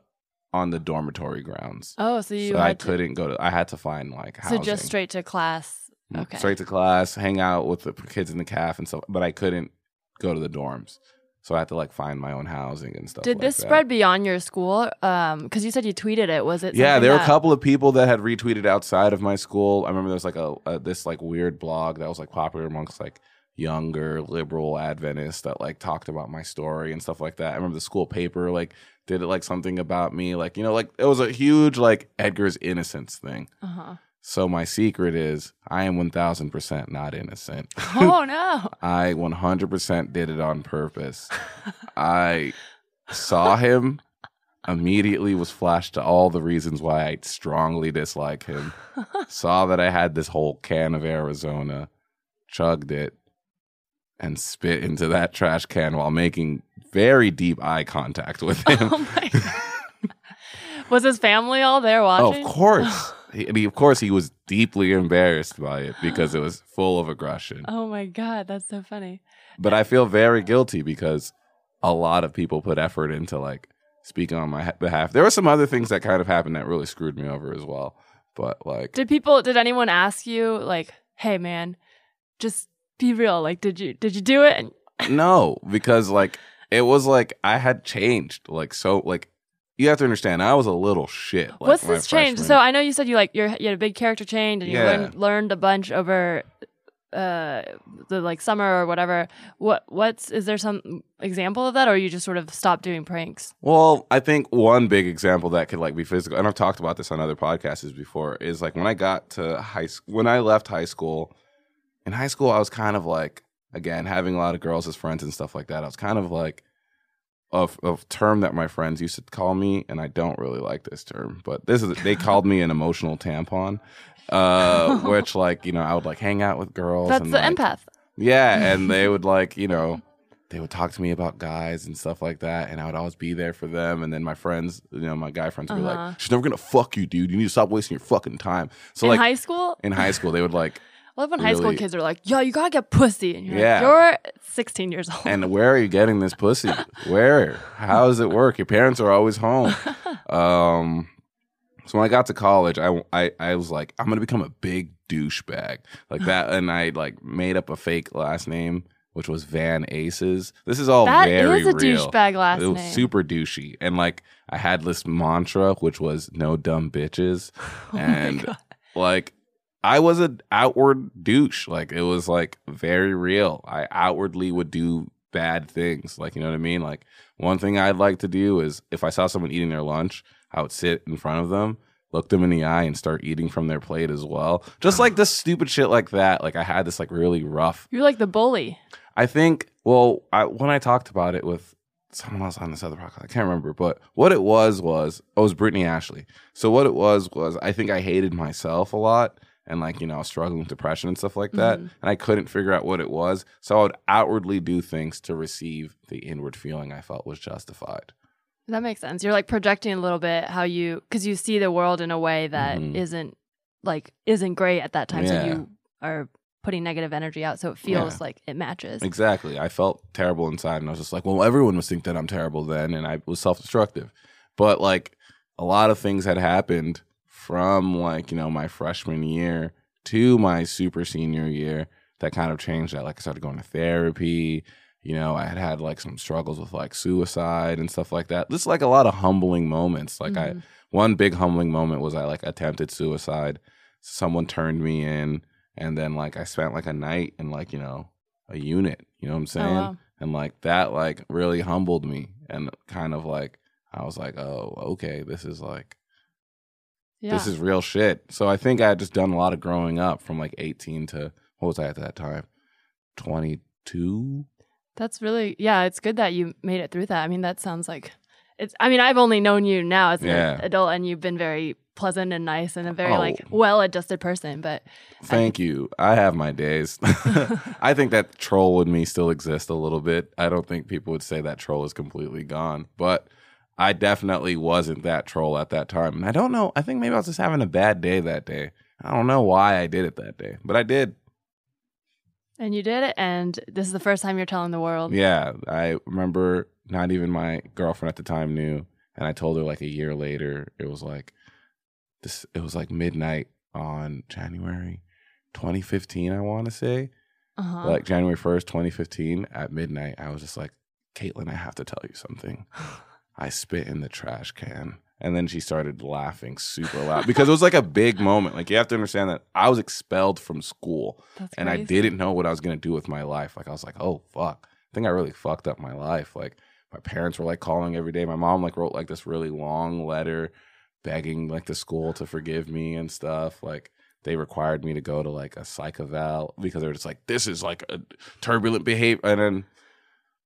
[SPEAKER 3] on the dormitory grounds.
[SPEAKER 1] Oh, so you
[SPEAKER 3] so I
[SPEAKER 1] to,
[SPEAKER 3] couldn't go to. I had to find like
[SPEAKER 1] so just straight to class.
[SPEAKER 3] Mm,
[SPEAKER 1] Okay.
[SPEAKER 3] straight to class, hang out with the kids in the calf and stuff. But I couldn't go to the dorms. So I had to like find my own housing and stuff.
[SPEAKER 1] Did
[SPEAKER 3] like
[SPEAKER 1] this
[SPEAKER 3] that.
[SPEAKER 1] spread beyond your school? Um, because you said you tweeted it. Was it?
[SPEAKER 3] Yeah, there were a couple of people that had retweeted outside of my school. I remember there was like a, a this like weird blog that was like popular amongst like younger liberal Adventist that like talked about my story and stuff like that. I remember the school paper like did it like something about me, like you know, like it was a huge like Edgar's innocence thing.
[SPEAKER 1] Uh-huh.
[SPEAKER 3] So my secret is I am one thousand percent not innocent.
[SPEAKER 1] Oh <laughs> no!
[SPEAKER 3] I one hundred percent did it on purpose. I saw him immediately was flashed to all the reasons why I strongly dislike him. <laughs> Saw that I had this whole can of Arizona, chugged it, and spit into that trash can while making very deep eye contact with him. <laughs>
[SPEAKER 1] Oh my god! Was his family all there
[SPEAKER 3] Oh,
[SPEAKER 1] watching?
[SPEAKER 3] of course. <laughs> He, I mean, of course, he was deeply embarrassed by it because it was full of aggression.
[SPEAKER 1] Oh my god, that's so funny.
[SPEAKER 3] But I feel very guilty because a lot of people put effort into like speaking on my behalf. There were some other things that kind of happened that really screwed me over as well. But like,
[SPEAKER 1] Did people? Did anyone ask you like, "Hey, man, just be real"? Like, did you did you do it?
[SPEAKER 3] No, because like it was like I had changed. Like so, like you have to understand, I was a little shit. Like,
[SPEAKER 1] what's this change?
[SPEAKER 3] freshman-
[SPEAKER 1] So I know you said you like you're, you had a big character change and you
[SPEAKER 3] Yeah.
[SPEAKER 1] learned learned a bunch over uh the like summer or whatever. What what's is there some example of that, or you just sort of stopped doing pranks?
[SPEAKER 3] Well, I think one big example that could like be physical, and I've talked about this on other podcasts before, is like when I got to high school, when I left high school. In high school, I was kind of like, again, having a lot of girls as friends and stuff like that. I was kind of like, of of term that my friends used to call me, and I don't really like this term, but this is they <laughs> called me an emotional tampon, uh, <laughs> which like you know I would like hang out with girls.
[SPEAKER 1] That's
[SPEAKER 3] and,
[SPEAKER 1] the
[SPEAKER 3] like,
[SPEAKER 1] empath.
[SPEAKER 3] yeah, <laughs> and they would like, you know, they would talk to me about guys and stuff like that, and I would always be there for them. And then my friends, you know, my guy friends would be
[SPEAKER 1] Uh-huh.
[SPEAKER 3] like, "She's never gonna fuck you, dude. You need to stop wasting your fucking time." So
[SPEAKER 1] in
[SPEAKER 3] like
[SPEAKER 1] high school,
[SPEAKER 3] in high school, they would like,
[SPEAKER 1] I love when high school kids are like, "Yo, you gotta get pussy," and you're
[SPEAKER 3] Yeah.
[SPEAKER 1] like, "You're 16 years old."
[SPEAKER 3] "And where are you getting this pussy? <laughs> Where? How does it work? Your parents are always home." <laughs> Um, so when I got to college, I, I I was like, I'm gonna become a big douchebag like that, and I like made up a fake last name, which was Van Aces. This is all
[SPEAKER 1] That
[SPEAKER 3] very
[SPEAKER 1] is a
[SPEAKER 3] real.
[SPEAKER 1] douchebag last
[SPEAKER 3] it was
[SPEAKER 1] name.
[SPEAKER 3] super douchey, and like I had this mantra, which was "No dumb bitches," <laughs>
[SPEAKER 1] Oh
[SPEAKER 3] and like I was an outward douche. Like it was like very real. I outwardly would do bad things. Like you know what I mean. Like one thing I'd like to do is if I saw someone eating their lunch, I would sit in front of them. Look them in the eye and start eating from their plate as well. Just like this stupid shit like that. Like I had this like really rough
[SPEAKER 1] You're like the bully.
[SPEAKER 3] I think, well, I, when I talked about it with someone else on this other podcast, I can't remember, but what it was was, oh, it was Brittany Ashley. So what it was was, I think I hated myself a lot and like, you know, struggling with depression and stuff like that.
[SPEAKER 1] Mhm.
[SPEAKER 3] And I couldn't figure out what it was. So I would outwardly do things to receive the inward feeling I felt was justified.
[SPEAKER 1] That makes sense. You're like projecting a little bit how you because you see the world in a way that
[SPEAKER 3] Mhm.
[SPEAKER 1] not like isn't great at that time.
[SPEAKER 3] Yeah.
[SPEAKER 1] So you are putting negative energy out, so it feels
[SPEAKER 3] Yeah.
[SPEAKER 1] like it matches.
[SPEAKER 3] Exactly. I felt terrible inside, and I was just like, well, everyone must think that I'm terrible then, and I was self destructive. But like a lot of things had happened from like, you know, my freshman year to my super senior year that kind of changed that. Like I started going to therapy. You know, I had had like some struggles with like suicide and stuff like that. This is like a lot of humbling moments. Like I,
[SPEAKER 1] Mhm.
[SPEAKER 3] one big humbling moment was I like attempted suicide. Someone turned me in, and then like I spent like a night in like you know a unit. You know what I'm
[SPEAKER 1] Oh,
[SPEAKER 3] saying?
[SPEAKER 1] wow.
[SPEAKER 3] And like that like really humbled me, and kind of like I was like, oh, okay, this is like
[SPEAKER 1] Yeah.
[SPEAKER 3] this is real shit. So I think I had just done a lot of growing up from like 18 to what was I at that time? 22.
[SPEAKER 1] That's really yeah. It's good that you made it through that. I mean, that sounds like it's. I mean, I've only known you now as an
[SPEAKER 3] Yeah.
[SPEAKER 1] adult, and you've been very pleasant and nice and a very
[SPEAKER 3] Oh.
[SPEAKER 1] like well-adjusted person. But
[SPEAKER 3] Thank you. I have my days. <laughs> <laughs> I think that troll in me still exists a little bit. I don't think people would say that troll is completely gone, but I definitely wasn't that troll at that time. And I don't know. I think maybe I was just having a bad day that day. I don't know why I did it that day, but I did.
[SPEAKER 1] and you did it, and this is the first time you're telling the world.
[SPEAKER 3] Yeah. I remember not even my girlfriend at the time knew. And I told her like a year later, it was like this, it was like midnight on January 2015, I want to say.
[SPEAKER 1] Uh-huh.
[SPEAKER 3] like January 1st, 2015 at midnight. I was just like, Caitlin, I have to tell you something. <laughs> I spit in the trash can. And then she started laughing super loud because it was like a big moment. Like you have to understand that I was expelled from school
[SPEAKER 1] That's
[SPEAKER 3] and I didn't know what I was gonna do with my life. Like I was like, oh fuck, I think I really fucked up my life. Like my parents were like calling every day. My mom like wrote like this really long letter begging like the school to forgive me and stuff. Like they required me to go to like a psych eval because they were just like, this is like a turbulent behavior. And then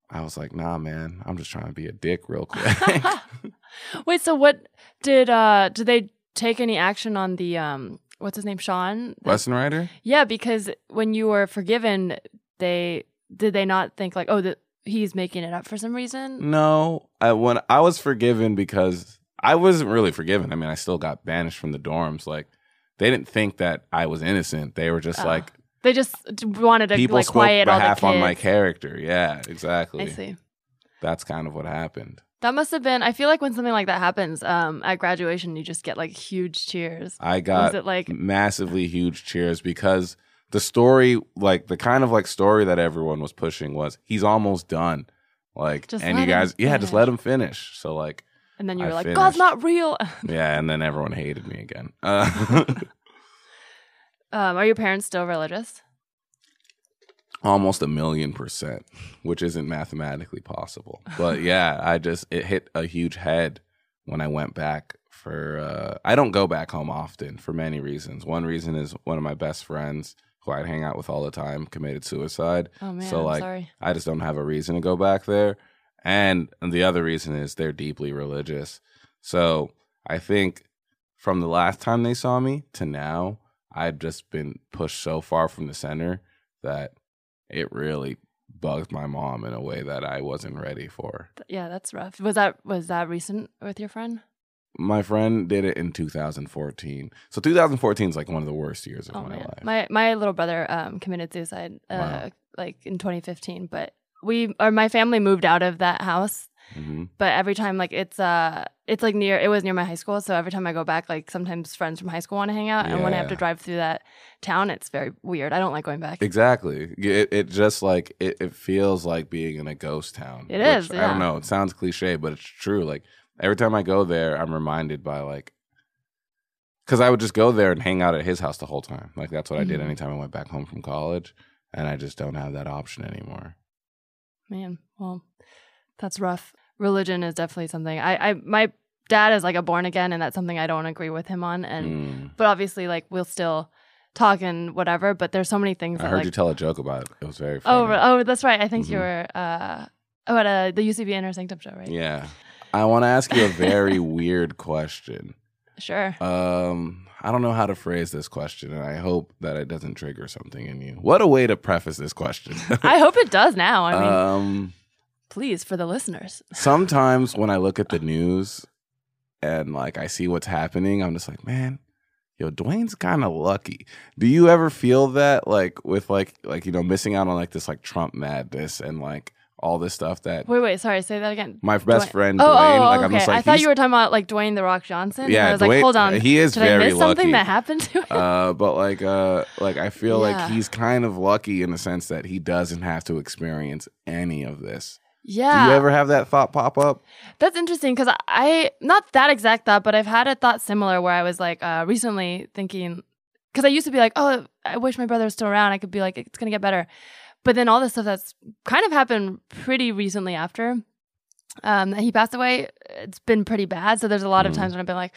[SPEAKER 3] I was like, nah, man, I'm just trying to be a dick real <laughs> quick. <laughs>
[SPEAKER 1] Wait, so what did uh did they take any action on the um what's his name Sean?
[SPEAKER 3] Lesson writer?
[SPEAKER 1] Yeah, because when you were forgiven, they did they not think like oh that he's making it up for some reason?
[SPEAKER 3] No, I when I was forgiven because I wasn't really forgiven. I mean, I still got banished from the dorms. Like they didn't think that I was innocent. They were just
[SPEAKER 1] Oh,
[SPEAKER 3] like
[SPEAKER 1] They just wanted to
[SPEAKER 3] people
[SPEAKER 1] like quiet all the kids.
[SPEAKER 3] on my character. Yeah, exactly.
[SPEAKER 1] I see.
[SPEAKER 3] That's kind of what happened.
[SPEAKER 1] That must have been. I feel like when something like that happens, um, at graduation, you just get like huge cheers.
[SPEAKER 3] I got Was
[SPEAKER 1] it like
[SPEAKER 3] massively huge cheers because the story, like the kind of like story that everyone was pushing was he's almost done. Like,
[SPEAKER 1] Just
[SPEAKER 3] and you guys, yeah, just let him finish. So like,
[SPEAKER 1] And then you
[SPEAKER 3] I
[SPEAKER 1] were like,
[SPEAKER 3] finished.
[SPEAKER 1] God's not real. <laughs>
[SPEAKER 3] yeah, and then everyone hated me again. Uh, <laughs> <laughs>
[SPEAKER 1] um, are your parents still religious?
[SPEAKER 3] almost a million percent, which isn't mathematically possible. But <laughs> yeah, I just it hit a huge head when I went back for uh I don't go back home often for many reasons. One reason is one of my best friends who I'd hang out with all the time committed suicide.
[SPEAKER 1] Oh man,
[SPEAKER 3] So, like,
[SPEAKER 1] sorry.
[SPEAKER 3] I just don't have a reason to go back there. And the other reason is they're deeply religious. So I think from the last time they saw me to now, I've just been pushed so far from the center that it really bugged my mom in a way that I wasn't ready for.
[SPEAKER 1] Yeah, that's rough. Was that was that recent with your friend?
[SPEAKER 3] My friend did it in 2014. So 2014 is like one of the worst years of
[SPEAKER 1] Oh
[SPEAKER 3] my
[SPEAKER 1] man,
[SPEAKER 3] life.
[SPEAKER 1] my my little brother um committed suicide uh
[SPEAKER 3] Wow.
[SPEAKER 1] like in 2015, but we or my family moved out of that house.
[SPEAKER 3] Hmm
[SPEAKER 1] But every time like it's uh it's like near it was near my high school, so every time I go back, like sometimes friends from high school want to hang out, and when I have to drive through that town, it's very weird. I don't like going back.
[SPEAKER 3] Exactly. It, it just like it, it feels like being in a ghost town.
[SPEAKER 1] It is,
[SPEAKER 3] is. I don't know. It sounds cliche, but it's true. Like every time I go there, I'm reminded by like because I would just go there and hang out at his house the whole time. Like that's what I did
[SPEAKER 1] Mhm.
[SPEAKER 3] anytime I went back home from college, and I just don't have that option anymore.
[SPEAKER 1] Man, well, that's rough. Religion is definitely something I, I my dad is like a born again, and that's something I don't agree with him on. And
[SPEAKER 3] Mm.
[SPEAKER 1] but obviously, like we'll still talk and whatever. But there's so many things.
[SPEAKER 3] I
[SPEAKER 1] that,
[SPEAKER 3] heard
[SPEAKER 1] like,
[SPEAKER 3] you tell a joke about it. It was very funny.
[SPEAKER 1] oh, oh, that's right. I think you
[SPEAKER 3] Mhm.
[SPEAKER 1] were uh oh at uh, the UCB Inner Sanctum show, right?
[SPEAKER 3] Yeah. I want to ask you a very <laughs> weird question.
[SPEAKER 1] Sure.
[SPEAKER 3] Um, I don't know how to phrase this question, and I hope that it doesn't trigger something in you. What a way to preface this question.
[SPEAKER 1] I hope it does now. I mean, <laughs>
[SPEAKER 3] um,
[SPEAKER 1] please for the listeners. <laughs>
[SPEAKER 3] sometimes when I look at the news and like I see what's happening, I'm just like, man, yo, Dwayne's kind of lucky. Do you ever feel that like with like like you know missing out on like this like Trump madness and like all this stuff that
[SPEAKER 1] Wait, wait. Sorry. Say that again.
[SPEAKER 3] my best
[SPEAKER 1] Dwayne-
[SPEAKER 3] friend
[SPEAKER 1] Oh,
[SPEAKER 3] Dwayne,
[SPEAKER 1] oh,
[SPEAKER 3] like
[SPEAKER 1] okay.
[SPEAKER 3] I'm just like
[SPEAKER 1] I thought you were talking about like Dwayne the Rock Johnson.
[SPEAKER 3] Yeah,
[SPEAKER 1] I was like, hold on.
[SPEAKER 3] he is
[SPEAKER 1] Did I
[SPEAKER 3] very
[SPEAKER 1] miss something that happened to him?
[SPEAKER 3] uh, but like uh like I feel
[SPEAKER 1] Yeah.
[SPEAKER 3] like he's kind of lucky in the sense that he doesn't have to experience any of this.
[SPEAKER 1] Yeah.
[SPEAKER 3] Do you ever have that thought pop up?
[SPEAKER 1] That's interesting because I not that exact thought, but I've had a thought similar where I was like uh, recently thinking because I used to be like, oh, I wish my brother was still around. I could be like, it's gonna get better, but then all this stuff that's kind of happened pretty recently after um, that he passed away, it's been pretty bad. So there's a lot of
[SPEAKER 3] Mhm.
[SPEAKER 1] times when I've been like.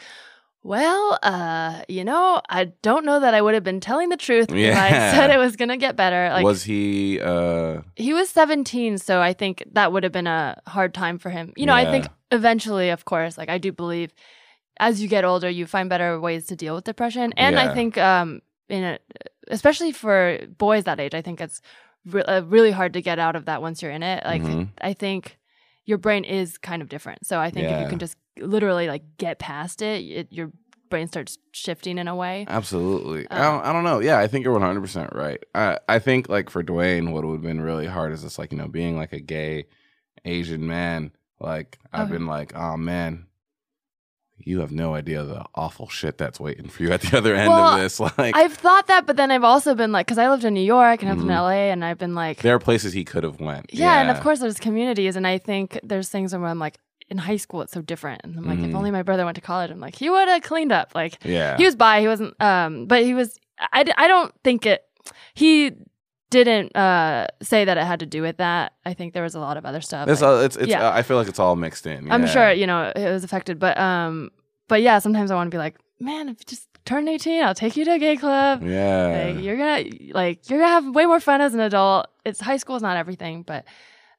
[SPEAKER 1] Well, uh, you know, I don't know that I would have been telling the truth if I said it was gonna get better. Like
[SPEAKER 3] was he uh
[SPEAKER 1] he was 17, so I think that would have been a hard time for him. You know, I think eventually, of course, like I do believe as you get older, you find better ways to deal with depression. And I think, um, in a, especially for boys that age, I think it's re- uh, really hard to get out of that once you're in it. Like,
[SPEAKER 3] Mhm.
[SPEAKER 1] I think your brain is kind of different. So I think if you can just literally like get past it, it your brain starts shifting in a way.
[SPEAKER 3] Absolutely. I,
[SPEAKER 1] Um,
[SPEAKER 3] don't, I don't know. Yeah, I think you're 100% right. I, I think, like, for Dwayne, what would have been really hard is just, like, you know, being, like, a gay Asian man. Like, I've
[SPEAKER 1] Okay.
[SPEAKER 3] been like, oh, man, you have no idea the awful shit that's waiting for you at the <laughs> other end
[SPEAKER 1] Well,
[SPEAKER 3] of this. Like,
[SPEAKER 1] I've thought that, but then I've also been like, because I lived in New York and I lived
[SPEAKER 3] Mhm.
[SPEAKER 1] in LA, and I've been like,
[SPEAKER 3] there are places he could have went.
[SPEAKER 1] yeah, and of course there's communities, and I think there's things where I'm like, in high school it's so different, and I'm like, if
[SPEAKER 3] Mhm.
[SPEAKER 1] only my brother went to college, I'm like, he would have cleaned up, like.
[SPEAKER 3] Yeah.
[SPEAKER 1] He was by, He wasn't. Um, but he was. I, I don't think it. He didn't uh say that it had to do with that. I think there was a lot of other stuff.
[SPEAKER 3] It's,
[SPEAKER 1] like-
[SPEAKER 3] all, it's, it's,
[SPEAKER 1] yeah.
[SPEAKER 3] uh, I feel like it's all mixed in.
[SPEAKER 1] I'm sure you know it was affected, but um, but yeah, sometimes I want to be like, man, if you just turn 18, I'll take you to a gay club.
[SPEAKER 3] Yeah.
[SPEAKER 1] Like, you're gonna like you're gonna have way more fun as an adult. It's high school is not everything, but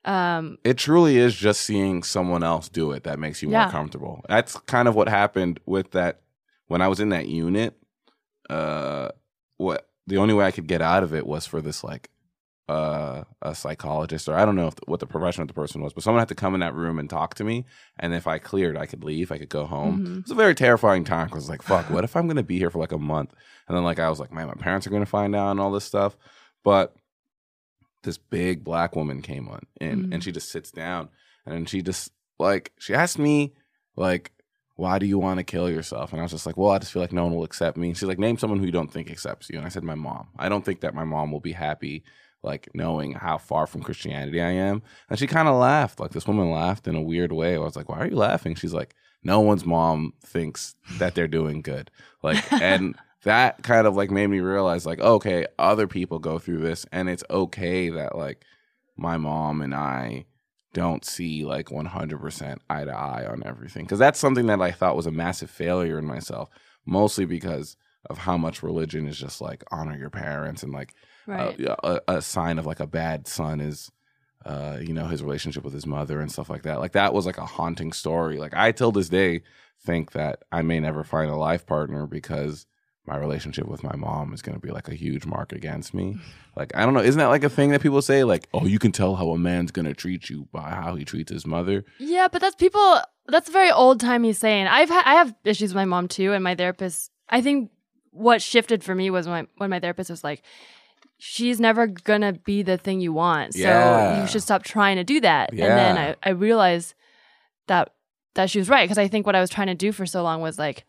[SPEAKER 1] um,
[SPEAKER 3] it truly is just seeing someone else do it that makes you
[SPEAKER 1] Yeah.
[SPEAKER 3] more comfortable. That's kind of what happened with that when I was in that unit. Uh, what the only way I could get out of it was for this like uh, a psychologist or I don't know if, what the profession of the person was, but someone had to come in that room and talk to me. And if I cleared, I could leave. I could go home.
[SPEAKER 1] Mhm.
[SPEAKER 3] It was a very terrifying time because like, fuck, what if I'm gonna be here for like a month? And then like I was like, man, my parents are gonna find out and all this stuff. But this big black woman came on in
[SPEAKER 1] Mhm.
[SPEAKER 3] and she just sits down and she just like she asked me like why do you want to kill yourself? And i was just like well i just feel like no one will accept me. And she's like name someone who you don't think accepts you. And i said my mom. I don't think that my mom will be happy like knowing how far from christianity i am. And she kind of laughed. Like this woman laughed in a weird way. I was like why are you laughing? She's like no one's mom thinks that they're doing good. Like <laughs> and that kind of like made me realize like okay other people go through this. And it's okay that like my mom and i don't see like 100% eye to eye on everything. Because that's something that i thought was a massive failure in myself mostly because of how much religion is just like honor your parents and like
[SPEAKER 1] right.
[SPEAKER 3] uh, a, a sign of like a bad son is uh you know his relationship with his mother and stuff like that. Like that was like a haunting story. Like i till this day think that i may never find a life partner because my relationship with my mom is going to be like a huge mark against me like i don't know isn't that like a thing that people say like oh you can tell how a man's going to treat you by how he treats his mother
[SPEAKER 1] Yeah, but that's people. That's a very old timey saying. I've ha- I have issues with my mom too, and my therapist. I think what shifted for me was when when my therapist was like, "She's never gonna be the thing you want, so
[SPEAKER 3] Yeah.
[SPEAKER 1] you should stop trying to do that." And then I I realized that that she was right because I think what I was trying to do for so long was like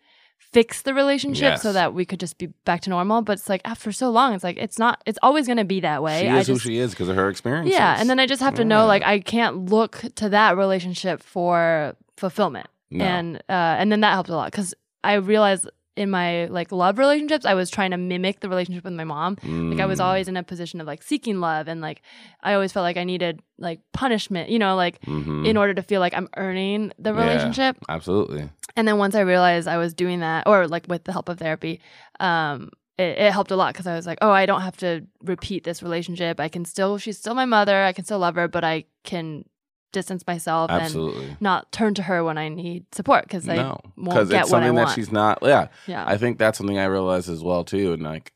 [SPEAKER 1] fix the relationship so that we could just be back to normal. But it's like after so long, it's like it's not. It's always gonna be that way.
[SPEAKER 3] she is
[SPEAKER 1] just,
[SPEAKER 3] who she is because of her experiences
[SPEAKER 1] yeah, and then I just have to know like I can't look to that relationship for fulfillment,
[SPEAKER 3] No.
[SPEAKER 1] and uh, and then that helped a lot because I realized in my like love relationships I was trying to mimic the relationship with my mom. Like I was
[SPEAKER 3] Mm.
[SPEAKER 1] always in a position of like seeking love, and like I always felt like I needed like punishment, you know, like
[SPEAKER 3] Mhm.
[SPEAKER 1] in order to feel like I'm earning the
[SPEAKER 3] Yeah.
[SPEAKER 1] relationship.
[SPEAKER 3] absolutely
[SPEAKER 1] And then once I realized I was doing that, or like with the help of therapy, um, it, it helped a lot because I was like, oh, I don't have to repeat this relationship. I can still, she's still my mother. I can still love her, but I can distance myself and not turn to her when I need support because I
[SPEAKER 3] no
[SPEAKER 1] won't get
[SPEAKER 3] it's
[SPEAKER 1] what I
[SPEAKER 3] something that
[SPEAKER 1] want.
[SPEAKER 3] she's not yeah
[SPEAKER 1] yeah.
[SPEAKER 3] I think that's something I realized as well too, and like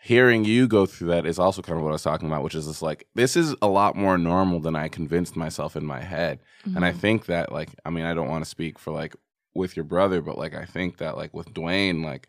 [SPEAKER 3] hearing you go through that is also kind of what I was talking about, which is just like this is a lot more normal than I convinced myself in my head, and I
[SPEAKER 1] Mhm.
[SPEAKER 3] think that like I mean I don't want to speak for like with your brother, but like I think that like with Dwayne, like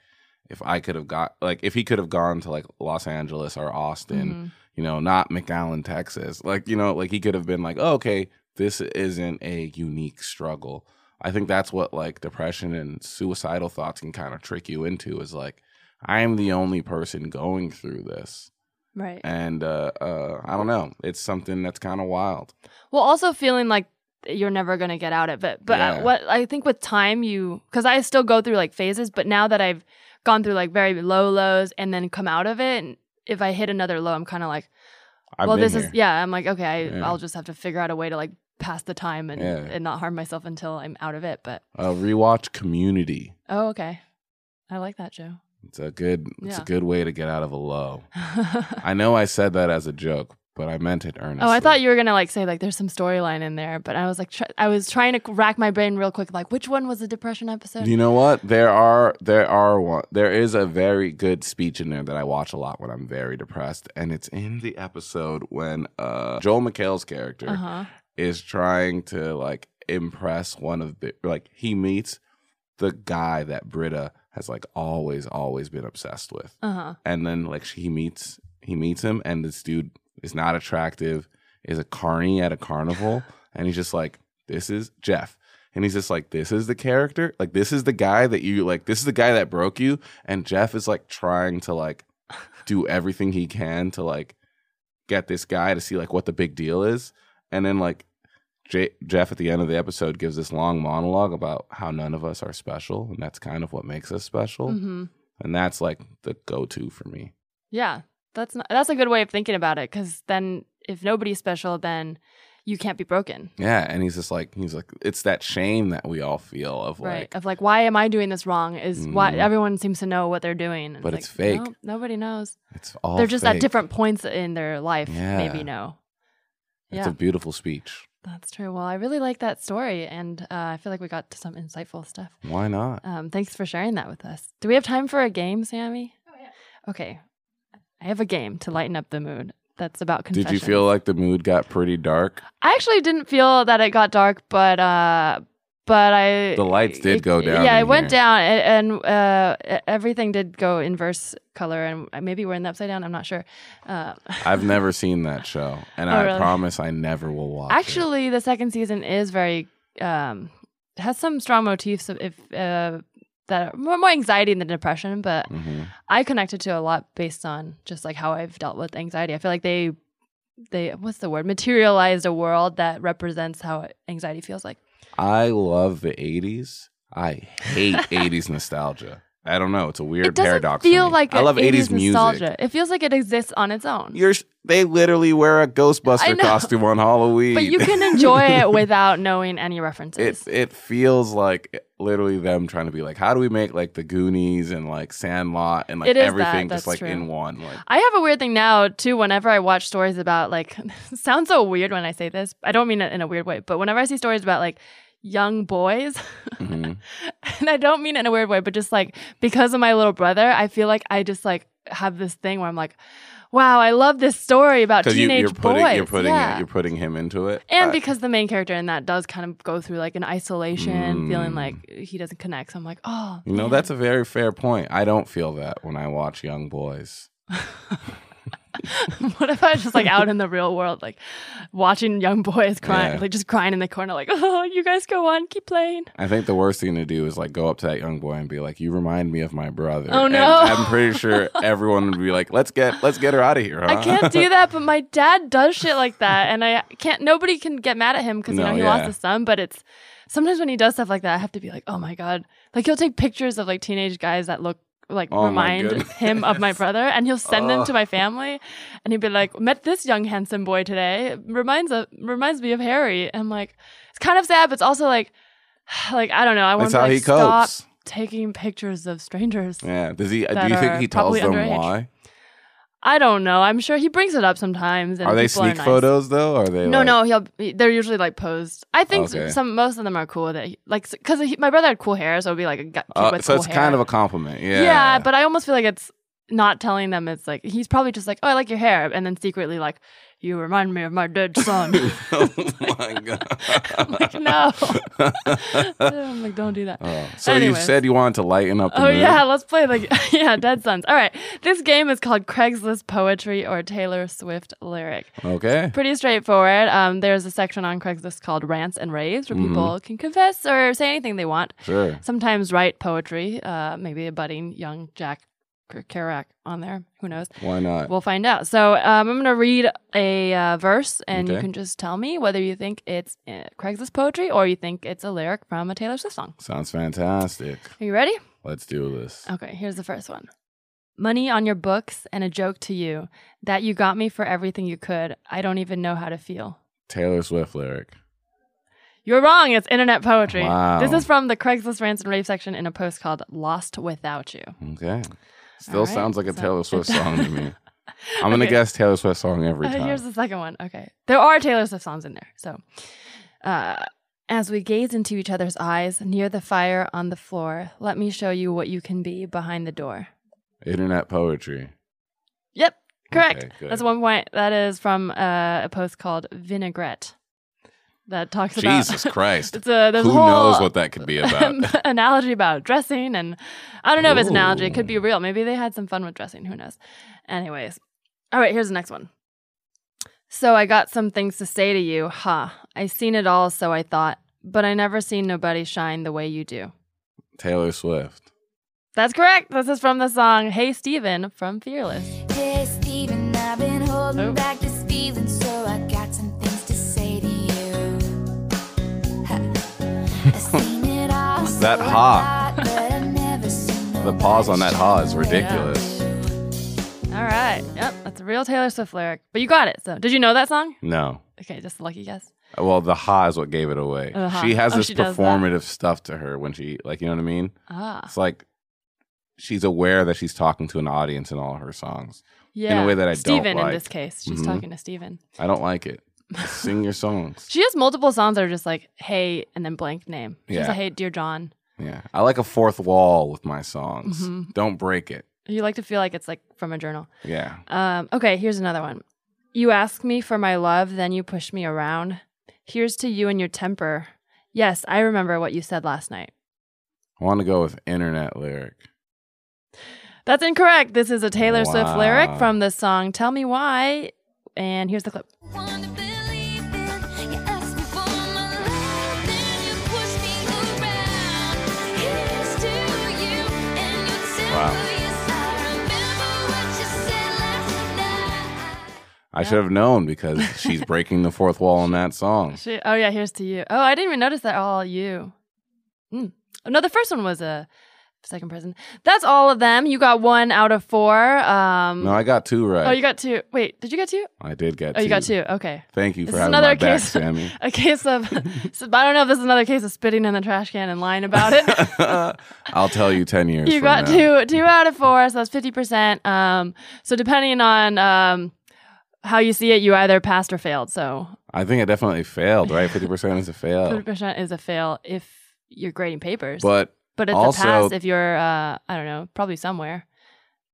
[SPEAKER 3] if I could have got like if he could have gone to like Los Angeles or Austin,
[SPEAKER 1] Mhm.
[SPEAKER 3] you know, not McAllen, Texas. Like, you know, like he could have been like, oh, okay, this isn't a unique struggle. I think that's what like depression and suicidal thoughts can kind of trick you into is like, I am the only person going through this.
[SPEAKER 1] right.
[SPEAKER 3] And uh, uh, I don't know. It's something that's kind of wild.
[SPEAKER 1] Well, also feeling like you're never gonna get out of it. But uh,
[SPEAKER 3] Yeah.
[SPEAKER 1] what I think with time, you because I still go through like phases. But now that I've gone through like very low lows and then come out of it, and if I hit another low, I'm kind of like, well, this
[SPEAKER 3] here.
[SPEAKER 1] is yeah. I'm like, okay, I,
[SPEAKER 3] Yeah.
[SPEAKER 1] I'll just have to figure out a way to like pass the time and
[SPEAKER 3] Yeah.
[SPEAKER 1] and not harm myself until I'm out of it. But
[SPEAKER 3] Uh, rewatch Community.
[SPEAKER 1] oh, okay, I like that show.
[SPEAKER 3] It's a good. It's
[SPEAKER 1] Yeah.
[SPEAKER 3] a good way to get out of a low. <laughs> I know I said that as a joke, but I meant it earnestly.
[SPEAKER 1] Oh, I thought you were gonna like say like there's some storyline in there, but I was like tr- I was trying to rack my brain real quick, like which one was the depression episode?
[SPEAKER 3] You know what? There are there are one there is a very good speech in there that I watch a lot when I'm very depressed, and it's in the episode when uh Joel McHale's character
[SPEAKER 1] Uh huh.
[SPEAKER 3] is trying to like impress one of the like he meets the guy that Britta has like always always been obsessed with,
[SPEAKER 1] Uh huh.
[SPEAKER 3] and then like he meets he meets him, and this dude is not attractive, is a carny at a carnival, <laughs> and he's just like, this is Jeff. and he's just like, "This is the character. Like, this is the guy that you like. This is the guy that broke you." And Jeff is like trying to like do everything he can to like get this guy to see like what the big deal is, and then like J- Jeff at the end of the episode gives this long monologue about how none of us are special, and that's kind of what makes us special,
[SPEAKER 1] hmm
[SPEAKER 3] and that's like the go-to for me.
[SPEAKER 1] Yeah, that's not, that's a good way of thinking about it. Because then, if nobody's special, then you can't be broken,
[SPEAKER 3] Yeah, and he's just like he's like it's that shame that we all feel of
[SPEAKER 1] right?
[SPEAKER 3] like
[SPEAKER 1] Of like, why am I doing this wrong? Is why
[SPEAKER 3] Mhm.
[SPEAKER 1] everyone seems to know what they're doing, and
[SPEAKER 3] But
[SPEAKER 1] like,
[SPEAKER 3] it's fake.
[SPEAKER 1] no, nobody knows.
[SPEAKER 3] it's all
[SPEAKER 1] they're just at different points in their life.
[SPEAKER 3] Yeah.
[SPEAKER 1] Maybe know.
[SPEAKER 3] It's
[SPEAKER 1] Yeah.
[SPEAKER 3] a beautiful speech.
[SPEAKER 1] That's true. Well, I really like that story, and uh, I feel like we got to some insightful stuff.
[SPEAKER 3] Why not?
[SPEAKER 1] Um, thanks for sharing that with us. Do we have time for a game, Sammy? Oh yeah. Okay, I have a game to lighten up the mood. That's about
[SPEAKER 3] Did you feel like the mood got pretty dark?
[SPEAKER 1] I actually didn't feel that it got dark, but uh, but I
[SPEAKER 3] The lights did
[SPEAKER 1] it-
[SPEAKER 3] go down
[SPEAKER 1] Yeah, it went
[SPEAKER 3] here.
[SPEAKER 1] down, a- and uh, everything did go inverse color, and maybe we're in the upside down. I'm not sure. Uh, <laughs>
[SPEAKER 3] I've never seen that show, and
[SPEAKER 1] Oh,
[SPEAKER 3] I
[SPEAKER 1] really?
[SPEAKER 3] promise I never will watch. it.
[SPEAKER 1] Actually, the second season is very um has some strong motifs of if uh that are more, more anxiety than depression, but
[SPEAKER 3] Mhm.
[SPEAKER 1] I connected to a lot based on just like how I've dealt with anxiety. I feel like they they what's the word materialized a world that represents how anxiety feels like.
[SPEAKER 3] I love the '80s. I hate '80s <laughs> nostalgia. I don't know. It's a weird
[SPEAKER 1] it doesn't
[SPEAKER 3] paradox.
[SPEAKER 1] feel like
[SPEAKER 3] I love
[SPEAKER 1] 80s,
[SPEAKER 3] 80s music.
[SPEAKER 1] It feels like it exists on its own.
[SPEAKER 3] You're they literally wear a Ghostbuster costume on Halloween.
[SPEAKER 1] but you can enjoy it <laughs> without knowing any references.
[SPEAKER 3] it it feels like literally them trying to be like, how do we make like the Goonies and like Sandlot and like
[SPEAKER 1] is that,
[SPEAKER 3] everything just like
[SPEAKER 1] true.
[SPEAKER 3] in one? Like
[SPEAKER 1] I have a weird thing now too. Whenever I watch stories about like, <laughs> sounds so weird when I say this. I don't mean it in a weird way, but whenever I see stories about like young boys,
[SPEAKER 3] mhm. <laughs>
[SPEAKER 1] and I don't mean it in a weird way, but just like because of my little brother, I feel like I just like have this thing where I'm like, wow, I love this story about
[SPEAKER 3] because you,
[SPEAKER 1] teenage
[SPEAKER 3] you're putting
[SPEAKER 1] boys.
[SPEAKER 3] you're putting
[SPEAKER 1] yeah.
[SPEAKER 3] you're putting him into it,
[SPEAKER 1] and
[SPEAKER 3] I-
[SPEAKER 1] because the main character in that does kind of go through like an isolation, feeling
[SPEAKER 3] Mm.
[SPEAKER 1] like he doesn't connect. So I'm like, oh,
[SPEAKER 3] you know that's a very fair point. I don't feel that when I watch young boys. <laughs> <laughs>
[SPEAKER 1] what if I was just like out in the real world, like watching young boys crying,
[SPEAKER 3] Yeah.
[SPEAKER 1] like just crying in the corner, like, oh, you guys go on, keep playing.
[SPEAKER 3] I think the worst thing to do is like go up to that young boy and be like, "You remind me of my brother."
[SPEAKER 1] Oh,
[SPEAKER 3] And
[SPEAKER 1] no.
[SPEAKER 3] I'm pretty sure everyone would be like, "Let's get let's get her out of here." Huh?
[SPEAKER 1] I can't do <laughs> that, but my dad does shit like that, and I can't. Nobody can get mad at him because you
[SPEAKER 3] No,
[SPEAKER 1] know he
[SPEAKER 3] yeah.
[SPEAKER 1] lost his son. But it's sometimes when he does stuff like that, I have to be like, oh my god, like he'll take pictures of like teenage guys that look like
[SPEAKER 3] Oh,
[SPEAKER 1] remind him of my <laughs> brother, and he'll send them
[SPEAKER 3] Oh.
[SPEAKER 1] to my oh. family, and he'd be like, met this young handsome boy today, reminds of reminds me of Harry. And I'm like, it's kind of sad, but it's also like, <sighs> like I don't know, I want
[SPEAKER 3] That's
[SPEAKER 1] to like stop taking pictures of strangers.
[SPEAKER 3] Yeah. Does he? Uh,
[SPEAKER 1] do
[SPEAKER 3] you think he tells them
[SPEAKER 1] underage.
[SPEAKER 3] why?
[SPEAKER 1] I don't know. I'm sure he brings it up sometimes. And
[SPEAKER 3] Are they sneak
[SPEAKER 1] nice.
[SPEAKER 3] photos though? Or are they?
[SPEAKER 1] No,
[SPEAKER 3] like,
[SPEAKER 1] no, he'll. They're usually like posed. I think
[SPEAKER 3] Okay.
[SPEAKER 1] some most of them are cool with it. Like because my brother had cool hair, so it'd be like a
[SPEAKER 3] Uh,
[SPEAKER 1] with
[SPEAKER 3] so
[SPEAKER 1] cool
[SPEAKER 3] it's
[SPEAKER 1] hair.
[SPEAKER 3] kind of a compliment. Yeah.
[SPEAKER 1] yeah. but I almost feel like it's not telling them. It's like he's probably just like, oh, I like your hair, and then secretly like, you remind me of my dead son. <laughs>
[SPEAKER 3] oh my god. <laughs>
[SPEAKER 1] I'm like, no. <laughs> I'm like, don't do that.
[SPEAKER 3] Oh, so you said you wanted to lighten up the
[SPEAKER 1] Oh
[SPEAKER 3] mood?
[SPEAKER 1] yeah, let's play like yeah, Dead Sons. All right, this game is called Craigslist Poetry or Taylor Swift Lyric.
[SPEAKER 3] Okay.
[SPEAKER 1] Pretty straightforward. Um, there's a section on Craigslist called Rants and Raves where people
[SPEAKER 3] Mm-hmm.
[SPEAKER 1] can confess or say anything they want.
[SPEAKER 3] Sure.
[SPEAKER 1] Sometimes write poetry. Uh, maybe a budding young Jack Kerouac on there. Who knows?
[SPEAKER 3] Why not?
[SPEAKER 1] We'll find out. So um, I'm going to read a uh, verse, and you can just tell me whether you think it's uh, Craigslist poetry or you think it's a lyric from a Taylor Swift song.
[SPEAKER 3] Sounds fantastic.
[SPEAKER 1] Are you ready?
[SPEAKER 3] Let's do this.
[SPEAKER 1] Okay, here's the first one. Money on your books and a joke to you. That you got me for everything you could. I don't even know how to feel.
[SPEAKER 3] Taylor Swift lyric.
[SPEAKER 1] You're wrong. It's internet poetry.
[SPEAKER 3] Wow.
[SPEAKER 1] This is from the Craigslist rants and rave section in a post called "Lost Without You."
[SPEAKER 3] Okay. Still
[SPEAKER 1] right,
[SPEAKER 3] sounds like a
[SPEAKER 1] so-
[SPEAKER 3] Taylor Swift <laughs> song to me. I'm gonna
[SPEAKER 1] Okay.
[SPEAKER 3] guess Taylor Swift song every
[SPEAKER 1] Uh,
[SPEAKER 3] time.
[SPEAKER 1] here's the second one. Okay, there are Taylor Swift songs in there. So, uh, as we gaze into each other's eyes near the fire on the floor, let me show you what you can be behind the door.
[SPEAKER 3] Internet poetry.
[SPEAKER 1] Yep, correct.
[SPEAKER 3] Okay.
[SPEAKER 1] That's one point. That is from uh, a post called "Vinaigrette." That talks about
[SPEAKER 3] Jesus <laughs> Christ.
[SPEAKER 1] It's a there's
[SPEAKER 3] Who
[SPEAKER 1] a whole
[SPEAKER 3] knows what that could be about? <laughs>
[SPEAKER 1] analogy about dressing, and I don't know if it's an analogy. It could be real. Maybe they had some fun with dressing. Who knows? Anyways, all right. Here's the next one. So I got some things to say to you. Ha! I seen it all, so I thought but I never seen nobody shine the way you do.
[SPEAKER 3] Taylor Swift.
[SPEAKER 1] That's correct. This is from the song Hey Stephen from Fearless.
[SPEAKER 4] Hey Stephen, I've been holding
[SPEAKER 1] Oh.
[SPEAKER 4] back this feeling, so I
[SPEAKER 3] That ha.
[SPEAKER 4] thought, but I've never seen
[SPEAKER 3] The pause on that ha is ridiculous.
[SPEAKER 1] All right. Yep, that's a real Taylor Swift lyric. But you got it. So, did you know that song?
[SPEAKER 3] No.
[SPEAKER 1] Okay, just a lucky guess.
[SPEAKER 3] Well, the ha is what gave it away.
[SPEAKER 1] Oh, the ha.
[SPEAKER 3] She has
[SPEAKER 1] Oh,
[SPEAKER 3] this
[SPEAKER 1] she does that.
[SPEAKER 3] performative stuff to her when she, like, you know what I mean?
[SPEAKER 1] Ah,
[SPEAKER 3] It's like she's aware that she's talking to an audience in all her songs.
[SPEAKER 1] yeah.
[SPEAKER 3] In a way that I don't
[SPEAKER 1] Steven in
[SPEAKER 3] like.
[SPEAKER 1] this case. She's
[SPEAKER 3] Mhm.
[SPEAKER 1] talking to Steven.
[SPEAKER 3] I don't like it. Sing your songs.
[SPEAKER 1] She has multiple songs that are just like, hey, and then blank name. She has
[SPEAKER 3] Yeah.
[SPEAKER 1] a hey, dear John.
[SPEAKER 3] Yeah. I like a fourth wall with my songs.
[SPEAKER 1] Mhm.
[SPEAKER 3] Don't break it.
[SPEAKER 1] You like to feel like it's like from a journal.
[SPEAKER 3] Yeah.
[SPEAKER 1] Um, okay, here's another one. You ask me for my love, then you push me around. Here's to you and your temper. Yes, I remember what you said last night.
[SPEAKER 3] I want to go with internet lyric.
[SPEAKER 1] That's incorrect. This is a Taylor Swift lyric from the song Tell Me Why. And here's the clip.
[SPEAKER 4] I
[SPEAKER 3] should have known because she's breaking the fourth wall in that song.
[SPEAKER 1] She, oh, yeah, here's to you. Oh, I didn't even notice that all you. Mm. Oh, no, the first one was a second person. That's all of them. You got one out of four. Um,
[SPEAKER 3] No, I got two right.
[SPEAKER 1] Oh, you got two. Wait, did you get two?
[SPEAKER 3] I did get
[SPEAKER 1] Oh,
[SPEAKER 3] two.
[SPEAKER 1] you got two. Okay.
[SPEAKER 3] Thank you
[SPEAKER 1] This
[SPEAKER 3] for
[SPEAKER 1] is
[SPEAKER 3] having
[SPEAKER 1] another
[SPEAKER 3] my back,
[SPEAKER 1] case-
[SPEAKER 3] Sammy. <laughs>
[SPEAKER 1] A case of, <laughs> so, I don't know if this is another case of spitting in the trash can and lying about it. <laughs>
[SPEAKER 3] I'll tell you 10 years
[SPEAKER 1] you got
[SPEAKER 3] now.
[SPEAKER 1] two, two out of four, so that's fifty percent. Um, so depending on um how you see it, you either passed or failed. So
[SPEAKER 3] I think I definitely failed, right? 50% is a fail.
[SPEAKER 1] fifty percent is a fail if you're grading papers,
[SPEAKER 3] But
[SPEAKER 1] but it's
[SPEAKER 3] also-
[SPEAKER 1] a pass if you're uh I don't know, probably somewhere.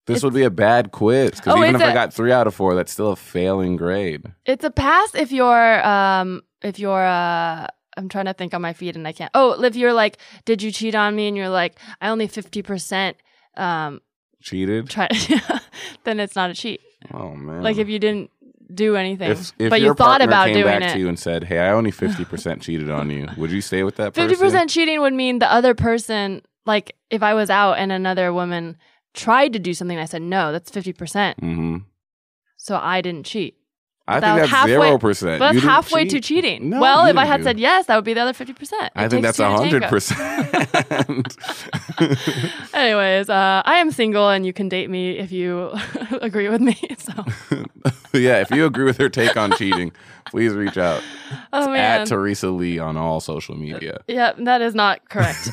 [SPEAKER 3] this
[SPEAKER 1] It's-
[SPEAKER 3] would be a bad quiz because
[SPEAKER 1] Oh,
[SPEAKER 3] even if I
[SPEAKER 1] a-
[SPEAKER 3] got three out of four, that's still a failing grade.
[SPEAKER 1] It's a pass if you're um if you're uh I'm trying to think on my feet and I can't. Oh, if you're like, did you cheat on me? And you're like, I only fifty percent um
[SPEAKER 3] Cheated?
[SPEAKER 1] try. <laughs> then it's not a cheat.
[SPEAKER 3] Oh, man.
[SPEAKER 1] Like if you didn't do anything,
[SPEAKER 3] if, if
[SPEAKER 1] but
[SPEAKER 3] your
[SPEAKER 1] you thought about
[SPEAKER 3] came
[SPEAKER 1] doing
[SPEAKER 3] back to you and said, hey, I only 50% cheated on you, would you stay with that?
[SPEAKER 1] Fifty percent cheating would mean the other person, like if I was out and another woman tried to do something, I said no. That's fifty percent.
[SPEAKER 3] Mm-hmm.
[SPEAKER 1] So I didn't cheat.
[SPEAKER 3] I think that's
[SPEAKER 1] halfway-
[SPEAKER 3] 0%.
[SPEAKER 1] But that's halfway to cheating.
[SPEAKER 3] No,
[SPEAKER 1] well, if I had
[SPEAKER 3] do.
[SPEAKER 1] said yes, that would be the other fifty percent.
[SPEAKER 3] I think that's 100%. <laughs>
[SPEAKER 1] Anyways, uh, I am single, and you can date me if you <laughs> agree with me. <laughs> So,
[SPEAKER 3] yeah, if you agree with her take on cheating, please reach out.
[SPEAKER 1] oh man,
[SPEAKER 3] At Teresa Lee on all social media.
[SPEAKER 1] yeah, that is not correct.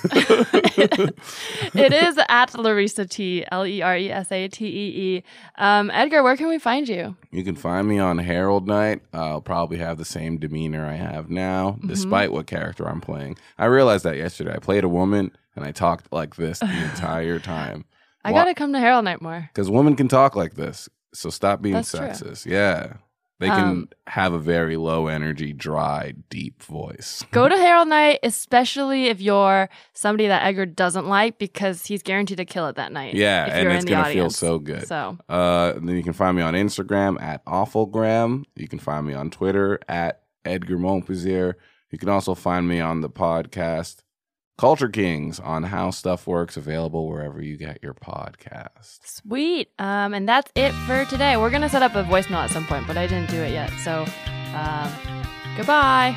[SPEAKER 1] it is at Larissa T, L E R E S A T E E. Um, Edgar, where can we find you?
[SPEAKER 3] You can find me on Harold Night. I'll probably have the same demeanor I have now,
[SPEAKER 1] Mm-hmm.
[SPEAKER 3] despite what character I'm playing. I realized that yesterday. I played a woman and I talked like this the <laughs> entire time.
[SPEAKER 1] I gotta come to Harold Night more.
[SPEAKER 3] Because women can talk like this. So stop being
[SPEAKER 1] That's true.
[SPEAKER 3] sexist. Yeah. They can
[SPEAKER 1] Um,
[SPEAKER 3] have a very low energy, dry, deep voice.
[SPEAKER 1] Go to Harold Night, especially if you're somebody that Edgar doesn't like, because he's guaranteed to kill it that night.
[SPEAKER 3] Yeah, and
[SPEAKER 1] you're
[SPEAKER 3] it's
[SPEAKER 1] in the
[SPEAKER 3] gonna feel so good.
[SPEAKER 1] So
[SPEAKER 3] Uh, and then you can find me on Instagram at Awfulgram. You can find me on Twitter at Edgar Momplaisir. You can also find me on the podcast Culture Kings on How Stuff Works, available wherever you get your podcasts.
[SPEAKER 1] sweet. Um, and that's it for today. We're gonna set up a voicemail at some point, but I didn't do it yet. So, um, goodbye.